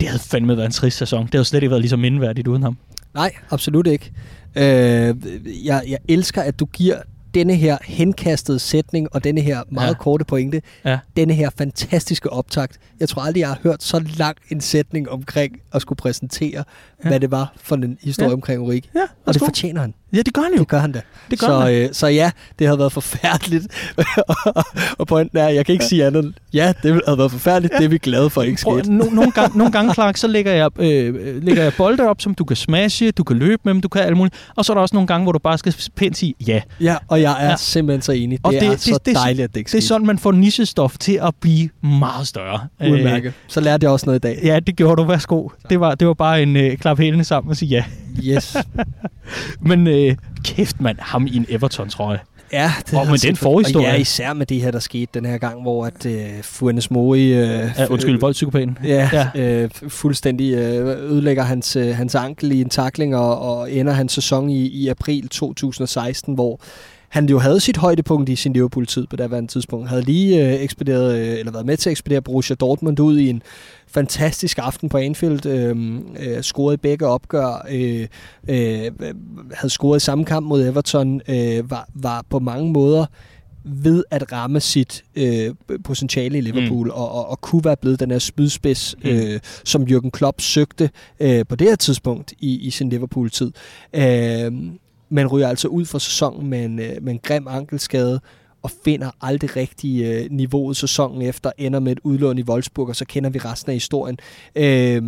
Det havde fandme været en trist sæson. Det havde slet ikke været lige så mindeværdigt uden ham. Nej, absolut ikke. Øh, jeg, jeg elsker, at du giver denne her henkastede sætning og denne her meget ja. korte pointe, ja. denne her fantastiske optakt. Jeg tror aldrig, jeg har hørt så lang en sætning omkring at skulle præsentere, ja. hvad det var for en historie ja. omkring Ulrik. Ja, og det fortjener han. Ja, det gør han jo. Det gør han da. Det gør så, han. Øh, så ja, det har været forfærdeligt. og pointen er, jeg kan ikke sige andet. Ja, det har været forfærdeligt. Ja. Det er vi glade for, ikke sket. No, nogle, gange, nogle gange, Clark, så lægger jeg, øh, lægger jeg bolde op, som du kan smashe, du kan løbe med dem, du kan alt muligt. Og så er der også nogle gange, hvor du bare skal pænt sige ja. Ja, og jeg er ja. simpelthen så enig. Det, og det er det, så det, dejligt, at det ikke Det er sådan, man får nichestof til at blive meget større. Udmærket. Så lærte jeg også noget i dag. Ja, det gjorde du. Værsgo. Det var, det var bare en øh, klap hælene sammen og sige ja. Yes. Men øh, kæft mand, ham i en Everton-trøje. Ja, det og med den forhistorie. Og ja, især med det her, der skete den her gang, hvor at uh, Fuentes Mori... Uh, ja, undskyld, voldpsykopaten. Ja, ja. Uh, fuldstændig uh, ødelægger hans, uh, hans ankel i en takling og, og ender hans sæson i, i april 2016, hvor han jo havde sit højdepunkt i sin Liverpool-tid på det tidspunkt. Havde lige øh, ekspederet, øh, eller været med til at ekspedere Borussia Dortmund ud i en fantastisk aften på Anfield. Øh, øh, scoret i begge opgør. Øh, øh, havde scoret i samme kamp mod Everton. Øh, var, var på mange måder ved at ramme sit øh, potentiale i Liverpool, mm. og, og, og kunne være blevet den her spydspids, mm. øh, som Jürgen Klopp søgte øh, på det her tidspunkt i, i sin Liverpool-tid. Øh, men ryger altså ud for sæsonen med en, øh, med en grim ankelskade, og finder aldrig rigtig øh, niveauet sæsonen efter, ender med et udlån i Wolfsburg, og så kender vi resten af historien. Øh,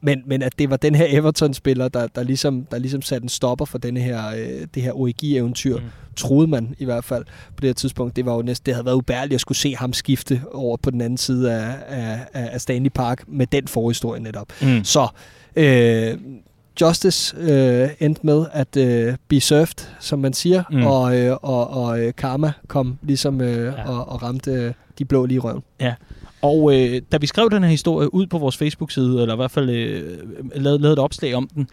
men, men at det var den her Everton-spiller, der, der, ligesom, der ligesom satte en stopper for denne her, øh, det her Origi-eventyr, mm. troede man i hvert fald på det her tidspunkt. Det, var jo næsten, det havde været ubærligt at skulle se ham skifte over på den anden side af, af, af Stanley Park med den forhistorie netop. Mm. Så øh, Justice øh, endte med at øh, be served, som man siger, mm. og, øh, og, og øh, Karma kom ligesom øh, ja. og, og ramte øh, de blå lige i røven. Ja, og øh, da vi skrev den her historie ud på vores Facebook-side, eller i hvert fald øh, lavede, lavede et opslag om den,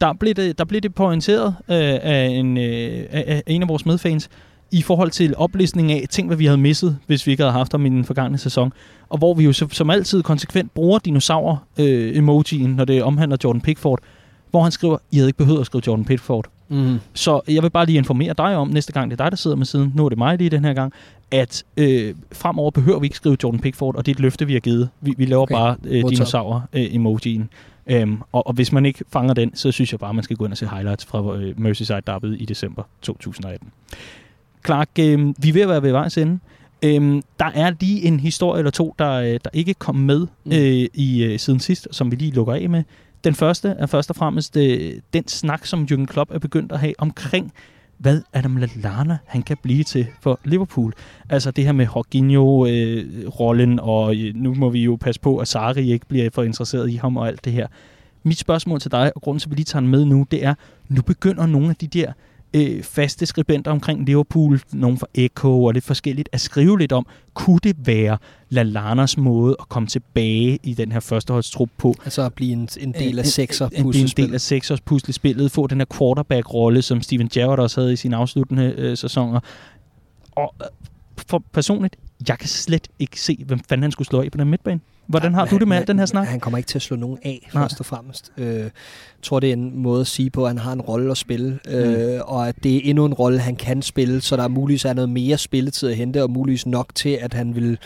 der blev det, der blev det pointeret øh, af, en, øh, af en af vores medfans, i forhold til oplistning af ting, hvad vi havde misset, hvis vi ikke havde haft ham i den forgangne sæson. Og hvor vi jo som altid konsekvent bruger dinosaur-emojien, øh, når det omhandler Jordan Pickford hvor han skriver, I havde ikke behøvet at skrive Jordan Pickford. Mm. Så jeg vil bare lige informere dig om, næste gang det er dig, der sidder med siden, nu er det mig lige den her gang, at øh, fremover behøver vi ikke skrive Jordan Pickford, og det er et løfte, vi har givet. Vi, vi laver okay. bare øh, dinosaurer-emojien. Øh, øhm, og, og hvis man ikke fanger den, så synes jeg bare, man skal gå ind og se highlights fra øh, Merseyside Derby i december 2018. Clark, øh, vi er ved at være ved vejs ende. Øhm, der er lige en historie eller to, der, øh, der ikke kom med mm. øh, i øh, siden sidst, som vi lige lukker af med. Den første er først og fremmest øh, den snak, som Jürgen Klopp er begyndt at have omkring hvad Adam Lallana han kan blive til for Liverpool. Altså det her med Jorginho-rollen, øh, og øh, nu må vi jo passe på, at Sarri ikke bliver for interesseret i ham og alt det her. Mit spørgsmål til dig, og grunden til, at vi lige tager den med nu, det er, nu begynder nogle af de der øh, faste skribenter omkring Liverpool, nogle fra Echo og lidt forskelligt, at skrive lidt om, kunne det være Lallanas måde at komme tilbage i den her førsteholdstrup på? Altså at blive en, en del af sekser en, en del af seksers puslespillet, få den her quarterback-rolle, som Steven Gerrard også havde i sine afsluttende øh, sæsoner. Og øh, for personligt, jeg kan slet ikke se, hvem fanden han skulle slå af på den midtbane. Hvordan har ja, du det med alt den her snak? Han kommer ikke til at slå nogen af, Nej. først og fremmest. Øh, jeg tror, det er en måde at sige på, at han har en rolle at spille, øh, mm. og at det er endnu en rolle, han kan spille, så der er muligvis er noget mere spilletid at hente, og muligvis nok til, at han vil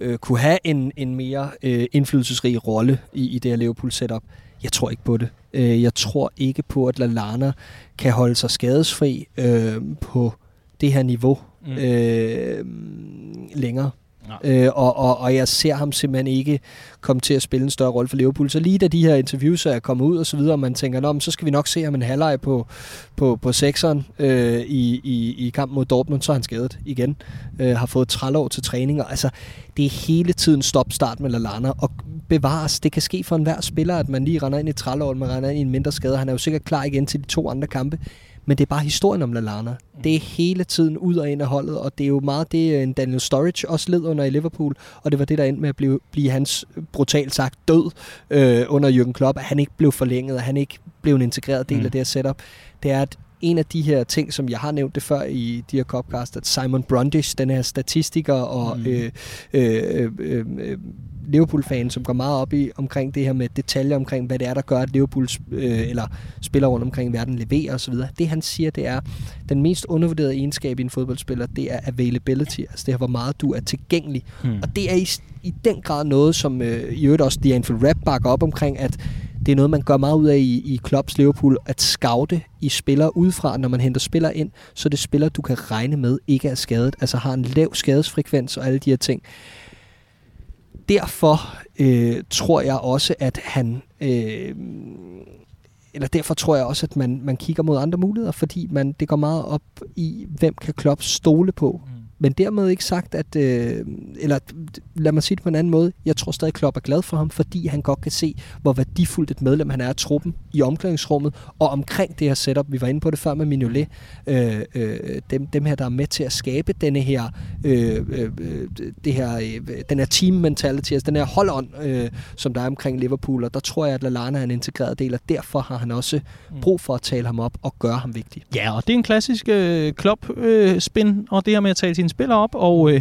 øh, kunne have en, en mere øh, indflydelsesrig rolle i, i det her Liverpool-setup. Jeg tror ikke på det. Øh, jeg tror ikke på, at Lallana kan holde sig skadesfri øh, på det her niveau mm. øh, længere. Øh, og, og, og jeg ser ham simpelthen ikke komme til at spille en større rolle for Liverpool. Så lige da de her interviews er kommet ud og så videre, og man tænker, Nå, så skal vi nok se ham en halvleg på, på, på sekseren øh, i, i, i kampen mod Dortmund, så er han skadet igen. Øh, har fået 30 år til træninger. Altså, det er hele tiden stop-start med Lallana, og bevares. Det kan ske for enhver spiller, at man lige render ind i 30 år, man render ind i en mindre skade. Han er jo sikkert klar igen til de to andre kampe. Men det er bare historien om Lallana. Mm. Det er hele tiden ud og ind af holdet, og det er jo meget det, øh, en Daniel Sturridge også led under i Liverpool, og det var det, der endte med at blive, blive hans, øh, brutalt sagt, død øh, under Jürgen Klopp, at han ikke blev forlænget, at han ikke blev en integreret del mm. af det her setup. Det er, at en af de her ting, som jeg har nævnt det før i de her Copcast, at Simon Brundish, den her statistiker og mm. øh, øh, øh, øh, Liverpool-fan, som går meget op i omkring det her med detaljer omkring, hvad det er, der gør, at Liverpool øh, eller spiller rundt omkring i verden leverer osv. Det han siger, det er, den mest undervurderede egenskab i en fodboldspiller, det er availability, altså det her, hvor meget du er tilgængelig. Hmm. Og det er i, i den grad noget, som øh, i øvrigt også The Anfield Rap bakker op omkring, at det er noget, man gør meget ud af i, i Klopps Liverpool, at scoute i spillere udefra, når man henter spillere ind, så det spiller, du kan regne med, ikke er skadet, altså har en lav skadesfrekvens og alle de her ting derfor øh, tror jeg også, at han... Øh, eller derfor tror jeg også, at man, man kigger mod andre muligheder, fordi man, det går meget op i, hvem kan Klopp stole på. Mm. Men dermed ikke sagt, at... Øh, eller lad mig sige det på en anden måde. Jeg tror stadig, Klopp er glad for ham, fordi han godt kan se, hvor værdifuldt et medlem han er af truppen i omklædningsrummet, og omkring det her setup. Vi var inde på det før med Mignolet. Øh, øh, dem, dem her, der er med til at skabe denne her, øh, øh, det her, øh, den her team mentality, altså den her holdånd, øh, som der er omkring Liverpool. Og der tror jeg, at Lallana er en integreret del, og derfor har han også mm. brug for at tale ham op og gøre ham vigtig. Ja, og det er en klassisk øh, Klopp-spin, øh, og det her med at tale sin spiller op, og øh,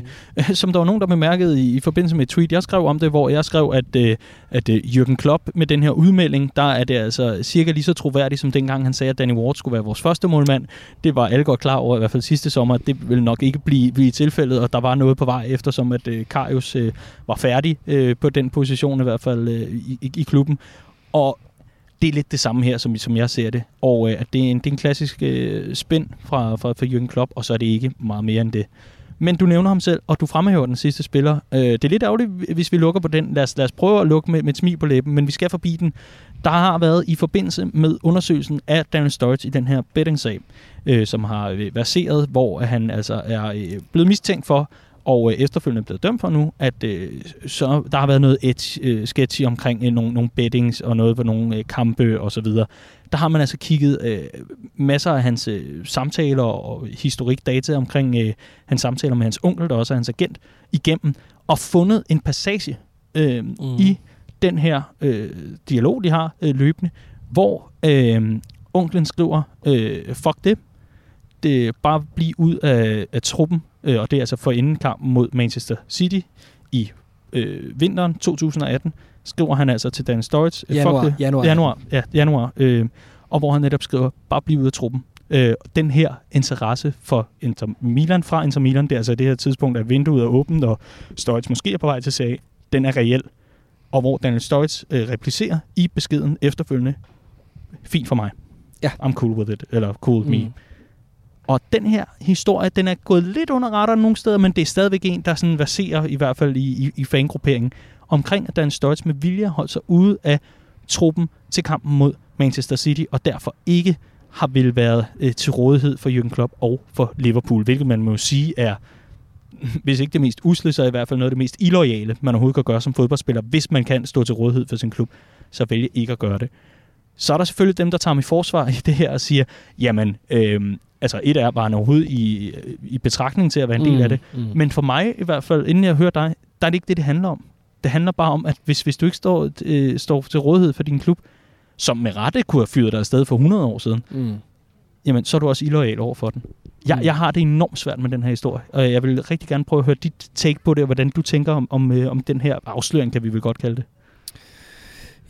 som der var nogen, der bemærkede i, i forbindelse med et tweet, jeg skrev om det, hvor jeg skrev, at, øh, at øh, Jürgen Klopp med den her udmelding, der er det altså cirka lige så troværdigt, som dengang han sagde, at Danny Ward skulle være vores første målmand. Det var alle godt klar over, i hvert fald sidste sommer, at det ville nok ikke blive, blive tilfældet, og der var noget på vej, eftersom at øh, Karius øh, var færdig øh, på den position, i hvert fald øh, i, i, i klubben. Og det er lidt det samme her, som, som jeg ser det. Og øh, at det er en, det er en klassisk øh, spænd fra, fra, fra Jürgen Klopp, og så er det ikke meget mere end det. Men du nævner ham selv, og du fremhæver den sidste spiller. Øh, det er lidt ærgerligt, hvis vi lukker på den. Lad os, lad os prøve at lukke med, med et smil på læben, men vi skal forbi den. Der har været i forbindelse med undersøgelsen af Daniel Sturridge i den her betting-sag, øh, som har øh, verseret, hvor han altså er øh, blevet mistænkt for og øh, efterfølgende blevet dømt for nu, at øh, så der har været noget et, øh, sketchy omkring øh, nogle, nogle bettings og noget på nogle øh, kampe og så videre. Der har man altså kigget øh, masser af hans øh, samtaler og historik data omkring øh, hans samtaler med hans onkel, der også er hans agent, igennem, og fundet en passage øh, mm. i den her øh, dialog, de har øh, løbende, hvor øh, onklen skriver, øh, fuck det, det bare blive ud af, af truppen, øh, og det er altså for inden kampen mod Manchester City i øh, vinteren 2018, skriver han altså til Dan Sturridge. Øh, januar. det, januar. Januar, ja, januar. Øh, og hvor han netop skriver, bare blive ud af truppen. Øh, den her interesse for Inter Milan fra Inter Milan, det er altså det her tidspunkt, at vinduet er åbent, og Sturridge måske er på vej til sag, den er reel. Og hvor Daniel Sturridge øh, replicerer i beskeden efterfølgende, fint for mig. Ja. I'm cool with it, eller cool with mm. me. Og den her historie, den er gået lidt under radaren nogle steder, men det er stadigvæk en, der sådan verserer, i hvert fald i, i, i fangrupperingen, omkring at Dan Sturridge med vilje holdt sig ude af truppen til kampen mod Manchester City, og derfor ikke har vel været øh, til rådighed for Jürgen Klopp og for Liverpool, hvilket man må sige er, hvis ikke det mest usle, så i hvert fald noget af det mest illoyale, man overhovedet kan gøre som fodboldspiller, hvis man kan stå til rådighed for sin klub, så vælge ikke at gøre det. Så er der selvfølgelig dem, der tager mig i forsvar i det her og siger, jamen, øh, altså et er bare overhovedet i, i betragtning til at være en del mm, af det. Mm. Men for mig i hvert fald, inden jeg hører dig, der er det ikke det, det handler om. Det handler bare om, at hvis, hvis du ikke står, øh, står til rådighed for din klub, som med rette kunne have fyret dig afsted for 100 år siden, mm. jamen så er du også illoyal over for den. Jeg, mm. jeg har det enormt svært med den her historie, og jeg vil rigtig gerne prøve at høre dit take på det, og hvordan du tænker om, om, øh, om den her afsløring, kan vi vel godt kalde det.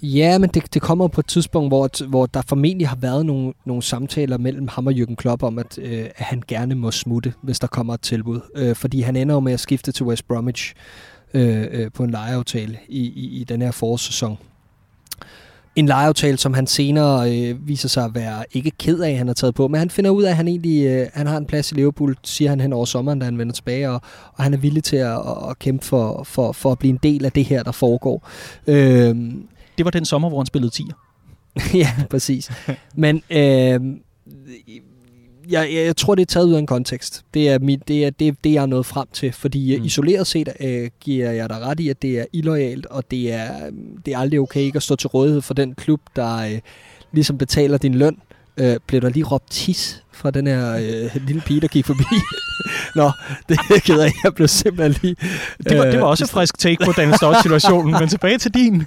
Ja, men det, det kommer på et tidspunkt, hvor, hvor der formentlig har været nogle, nogle samtaler mellem ham og Jürgen Klopp om, at, øh, at han gerne må smutte, hvis der kommer et tilbud. Øh, fordi han ender jo med at skifte til West Bromwich øh, øh, på en lejeaftale i, i, i den her forårssæson. En lejeaftale, som han senere øh, viser sig at være ikke ked af, at han har taget på, men han finder ud af, at han egentlig øh, han har en plads i Liverpool, siger han hen over sommeren, da han vender tilbage, og, og han er villig til at, at kæmpe for, for, for at blive en del af det her, der foregår. Øh, det var den sommer, hvor han spillede 10. ja, præcis. Men øh, jeg, jeg, jeg tror, det er taget ud af en kontekst. Det er, mit, det, er det, det, jeg er nået frem til. Fordi mm. isoleret set øh, giver jeg dig ret i, at det er illoyalt, og det er, det er aldrig okay ikke at stå til rådighed for den klub, der øh, ligesom betaler din løn. Øh, bliver der lige råbt tis fra den her øh, lille pige, der gik forbi. Nå, det keder jeg. Jeg blev simpelthen lige... Det var, øh, det var også et frisk take på den situationen, men tilbage til din.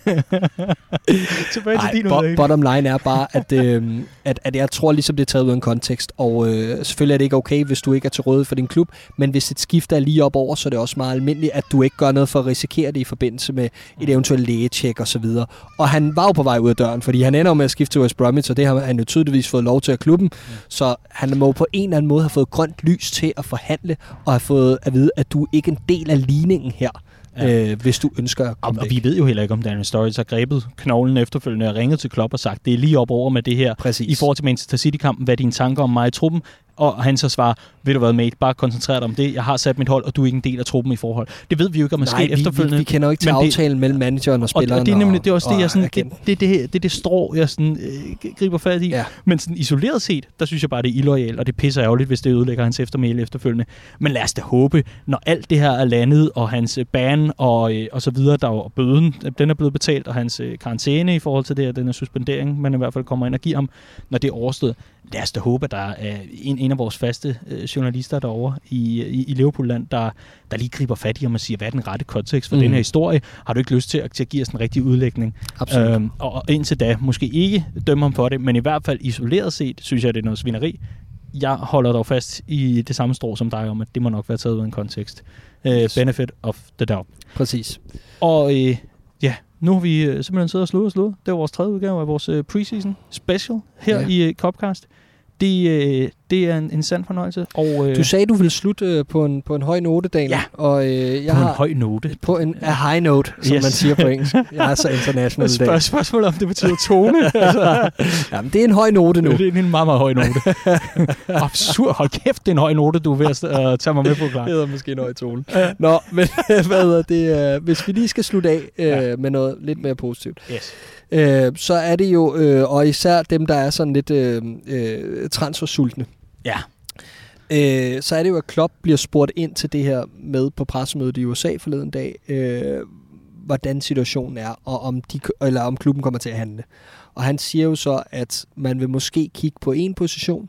tilbage Ej, til din bo- bottom line er bare, at, øh, at, at jeg tror ligesom, det er taget ud af en kontekst, og øh, selvfølgelig er det ikke okay, hvis du ikke er til råd for din klub, men hvis et skift er lige op over, så er det også meget almindeligt, at du ikke gør noget for at risikere det i forbindelse med et eventuelt lægetjek og så videre. Og han var jo på vej ud af døren, fordi han ender med at skifte til West Bromwich, og det har han jo tydeligvis fået lov til at klubben, mm. så han må på en eller anden måde have fået grønt lys til at forhandle, og have fået at vide, at du ikke er en del af ligningen her ja. øh, hvis du ønsker at komme og, og vi ved jo heller ikke, om Daniel Sturridge har grebet knoglen efterfølgende og ringet til Klopp og sagt, det er lige op over med det her. Præcis. I forhold til Manchester City-kampen, hvad er dine tanker om mig i truppen? Og han så svarer, ved du hvad, mate, bare koncentrere dig om det. Jeg har sat mit hold, og du er ikke en del af truppen i forhold. Det ved vi jo ikke, om er sket efterfølgende. Vi, vi kender jo ikke til aftalen mellem manageren og spilleren. Og det er nemlig det er også og, det, jeg sådan, det, det, det, det, det strå, jeg sådan, øh, griber fat i. Ja. Men sådan isoleret set, der synes jeg bare, det er illoyalt, og det pisser ærgerligt, hvis det ødelægger hans eftermæle efterfølgende. Men lad os da håbe, når alt det her er landet, og hans øh, ban og, øh, og så videre, der er bøden, den er blevet betalt, og hans øh, karantæne i forhold til det her, den er suspendering, man i hvert fald kommer ind og giver ham, når det er overstået lad os da håbe, at der er en, en af vores faste øh, journalister derovre i, i, i Liverpoolland, der, der lige griber fat i og siger, hvad er den rette kontekst for mm. den her historie? Har du ikke lyst til at, til at give os en rigtig udlægning? Absolut. Øhm, og, og indtil da, måske ikke dømme ham for det, men i hvert fald isoleret set, synes jeg, det er noget svineri. Jeg holder dog fast i det samme strå som dig om, at det må nok være taget ud af en kontekst. Yes. Benefit of the doubt. Præcis. Og øh, ja, nu har vi øh, simpelthen siddet og slået og slået. Det var vores tredje udgave af vores øh, preseason special her ja. i øh, Copcast. Det, det er en, en sand fornøjelse. Og, øh, du sagde, du ville slutte øh, på, en, på en høj note, Daniel. Ja, og, øh, jeg på har, en høj note. På en a high note, som yes. man siger på engelsk. Jeg er så international i dag. Spørgsmål om det betyder tone. altså. Jamen, det er en høj note nu. Det er en meget, meget høj note. Absurd. Hold kæft, det er en høj note, du er ved at uh, tage mig med på, klar. Det hedder måske en høj tone. Nå, men hvad hedder det? Uh, hvis vi lige skal slutte af uh, ja. med noget lidt mere positivt. Yes øh, så er det jo, og især dem, der er sådan lidt øh, øh, transfersultne. Ja. Øh, så er det jo, at Klopp bliver spurgt ind til det her med på pressemødet i USA forleden dag, øh, hvordan situationen er, og om, de, eller om klubben kommer til at handle. Og han siger jo så, at man vil måske kigge på en position,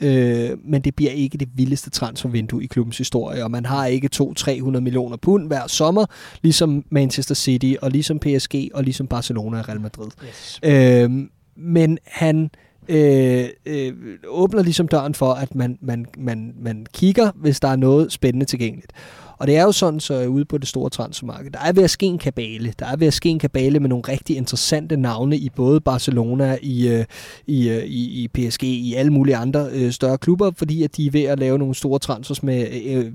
øh, men det bliver ikke det vildeste transfervindue i klubbens historie, og man har ikke 200-300 millioner pund hver sommer, ligesom Manchester City, og ligesom PSG, og ligesom Barcelona og Real Madrid. Yes. Øh, men han øh, øh, åbner ligesom døren for, at man, man, man, man kigger, hvis der er noget spændende tilgængeligt. Og det er jo sådan, så ude på det store transfermarked, der er ved at ske en kabale. Der er ved at ske en kabale med nogle rigtig interessante navne i både Barcelona, i, øh, øh, i, i, i PSG, i alle mulige andre øh, større klubber, fordi at de er ved at lave nogle store transfers med øh, øh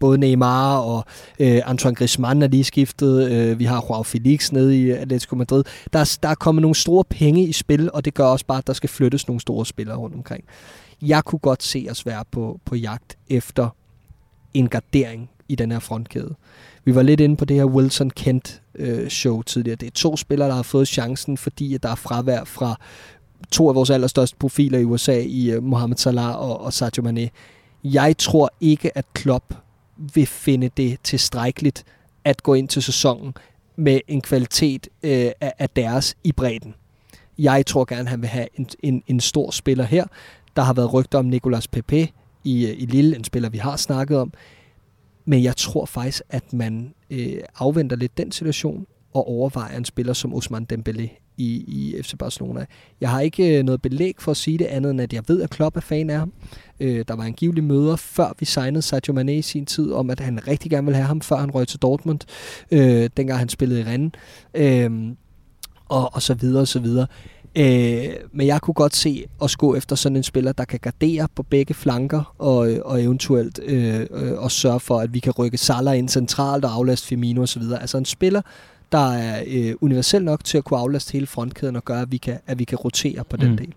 både Neymar og øh, Antoine Griezmann er lige skiftet. Øh, vi har Joao Felix nede i Atletico Madrid. Der er, der er kommet nogle store penge i spil, og det gør også bare, at der skal flyttes nogle store spillere rundt omkring. Jeg kunne godt se os være på, på jagt efter en gardering i den her frontkæde. Vi var lidt inde på det her Wilson Kent øh, show tidligere. Det er to spillere, der har fået chancen, fordi at der er fravær fra to af vores allerstørste profiler i USA, i øh, Mohamed Salah og, og Sadio Mane. Jeg tror ikke, at Klopp vil finde det tilstrækkeligt at gå ind til sæsonen med en kvalitet øh, af, af deres i bredden. Jeg tror gerne, han vil have en, en, en stor spiller her. Der har været rygter om Nicolas Pepe i, øh, i Lille, en spiller, vi har snakket om. Men jeg tror faktisk, at man øh, afventer lidt den situation og overvejer en spiller som Osman Dembélé i, i FC Barcelona. Jeg har ikke øh, noget belæg for at sige det andet, end at jeg ved, at Klopp er fan af ham. Øh, der var angivelige møder, før vi signede Sadio Mane i sin tid, om at han rigtig gerne ville have ham, før han røg til Dortmund, øh, dengang han spillede i Rennes, øh, og, og så videre og så videre. Øh, men jeg kunne godt se at gå efter sådan en spiller, der kan gardere på begge flanker, og, og eventuelt øh, øh, også sørge for, at vi kan rykke Salah ind centralt og aflaste Firmino osv. Altså en spiller, der er øh, universel nok til at kunne aflaste hele frontkæden og gøre, at vi kan, at vi kan rotere på den mm. del.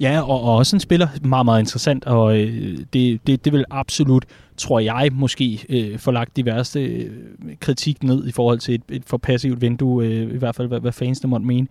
Ja, og, og også en spiller meget, meget interessant, og øh, det, det, det vil absolut, tror jeg, måske øh, få lagt de værste øh, kritik ned i forhold til et, et for passivt vindue, øh, i hvert fald hvad, hvad fans der måtte mene.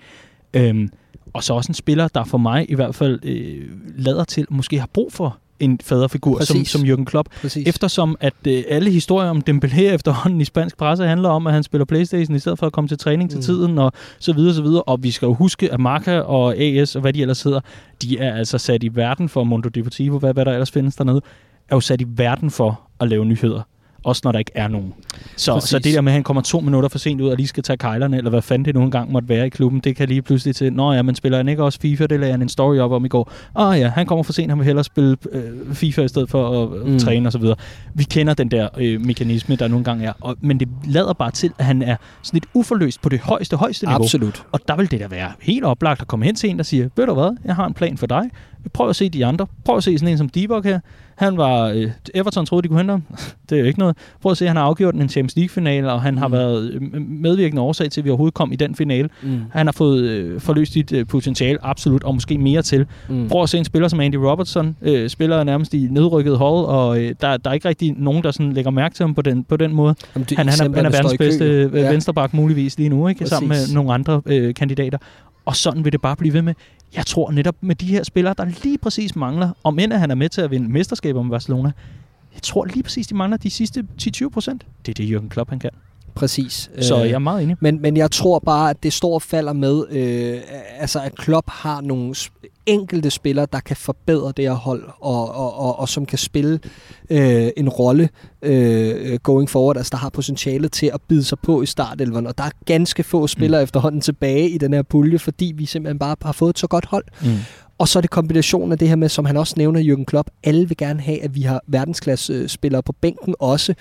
Øhm, og så også en spiller, der for mig i hvert fald øh, lader til, måske har brug for en faderfigur som, som Jürgen Klopp. Præcis. Eftersom at øh, alle historier om Dembélé efterhånden i spansk presse handler om, at han spiller Playstation i stedet for at komme til træning til mm. tiden, og så videre, så videre. Og vi skal jo huske, at Marca og AS og hvad de ellers hedder, de er altså sat i verden for Mundo Deportivo, hvad, hvad der ellers findes dernede, er jo sat i verden for at lave nyheder også når der ikke er nogen. Så, så det der med, at han kommer to minutter for sent ud og lige skal tage kejlerne, eller hvad fanden det nogle gange måtte være i klubben, det kan lige pludselig til, nå ja, men spiller han ikke også FIFA, det lagde han en story op om i går. Oh, ja, han kommer for sent, han vil hellere spille øh, FIFA i stedet for at mm. træne osv. Vi kender den der øh, mekanisme, der nogle gange er, og, men det lader bare til, at han er sådan lidt uforløst på det højeste, højeste niveau. Absolut. Og der vil det da være helt oplagt at komme hen til en, der siger, ved du hvad, jeg har en plan for dig. Prøv at se de andre. Prøv at se sådan en som Dibok her. Han var... Øh, Everton troede, de kunne hente ham. det er jo ikke noget. Prøv at se, han har afgjort en Champions League-finale, og han mm. har været øh, medvirkende årsag til, at vi overhovedet kom i den finale. Mm. Han har fået øh, forløst sit øh, potentiale, absolut, og måske mere til. Mm. Prøv at se en spiller som Andy Robertson, øh, spiller nærmest i nedrykket hold, og øh, der, der er ikke rigtig nogen, der sådan lægger mærke til ham på den, på den måde. Jamen, det han, han, er, han er verdens bedste øh, ja. venstreback muligvis lige nu, ikke? sammen med nogle andre øh, kandidater. Og sådan vil det bare blive ved med. Jeg tror netop med de her spillere, der lige præcis mangler, om end han er med til at vinde mesterskaber med Barcelona, jeg tror lige præcis, de mangler de sidste 10-20 procent. Det er det, Jürgen Klopp han kan. Præcis. Så jeg er meget enig. Men, men jeg tror bare, at det står og falder med, øh, altså at Klopp har nogle enkelte spillere, der kan forbedre det her hold, og, og, og, og som kan spille øh, en rolle øh, going forward, altså der har potentialet til at bide sig på i startelveren, og der er ganske få spillere mm. efterhånden tilbage i den her pulje, fordi vi simpelthen bare har fået et så godt hold. Mm. Og så er det kombinationen af det her med, som han også nævner, Jürgen Klopp, alle vil gerne have, at vi har verdensklasse spillere på bænken også,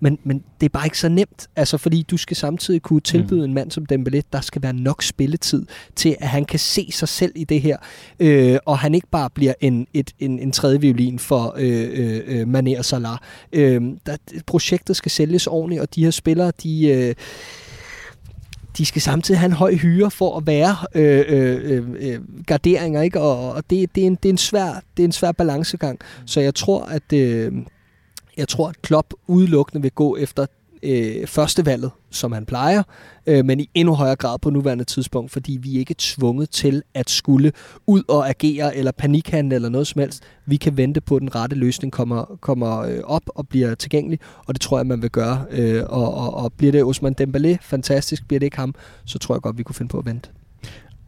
men, men det er bare ikke så nemt, altså fordi du skal samtidig kunne tilbyde mm. en mand som Dembélé, der skal være nok spilletid til, at han kan se sig selv i det her, øh, og han ikke bare bliver en, et, en, en tredje violin for øh, øh, øh Mané og Salah. Øh, der, projektet skal sælges ordentligt, og de her spillere, de... Øh, de skal samtidig have en høj hyre for at være øh, øh, øh, garderinger, ikke? Og, og det, det, er en, det, er en svær, det er en svær balancegang. Så jeg tror, at øh, jeg tror, at Klopp udelukkende vil gå efter øh, førstevalget, som han plejer, øh, men i endnu højere grad på nuværende tidspunkt, fordi vi ikke er tvunget til at skulle ud og agere eller panikhandle eller noget som helst. Vi kan vente på, at den rette løsning kommer, kommer øh, op og bliver tilgængelig, og det tror jeg, man vil gøre. Øh, og, og, og bliver det Osman Dembélé, fantastisk. Bliver det ikke ham, så tror jeg godt, vi kunne finde på at vente.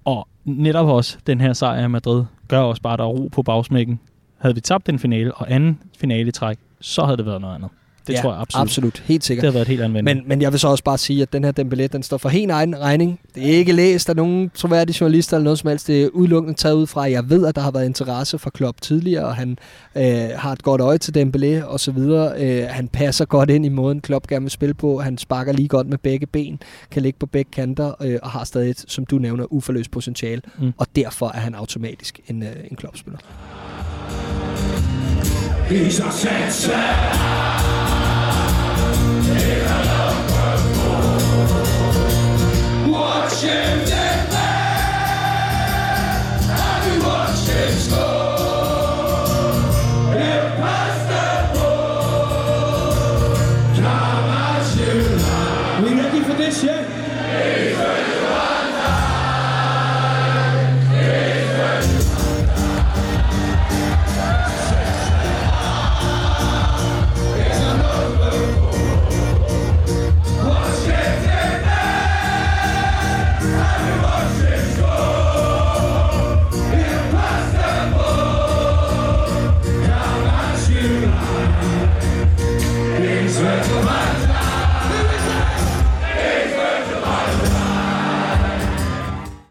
Og netop også den her sejr i Madrid gør også bare, at der er ro på bagsmækken. Havde vi tabt den finale og anden finale træk, så havde det været noget andet. Det ja, tror jeg absolut. absolut. Helt sikkert. Det har været helt anvendt. Men, men jeg vil så også bare sige, at den her Dembélé, den står for helt egen regning. Det er ikke læst af nogen troværdige journalister eller noget som helst. Det er udelukkende taget ud fra, jeg ved, at der har været interesse for Klopp tidligere, og han øh, har et godt øje til Dembélé og så videre. Øh, han passer godt ind i måden, Klopp gerne vil spille på. Han sparker lige godt med begge ben, kan ligge på begge kanter øh, og har stadig et, som du nævner, uforløst potentiale. Mm. Og derfor er han automatisk en, øh, en Klopp-spiller. He's a sensei. Watch him death. I do watch him score.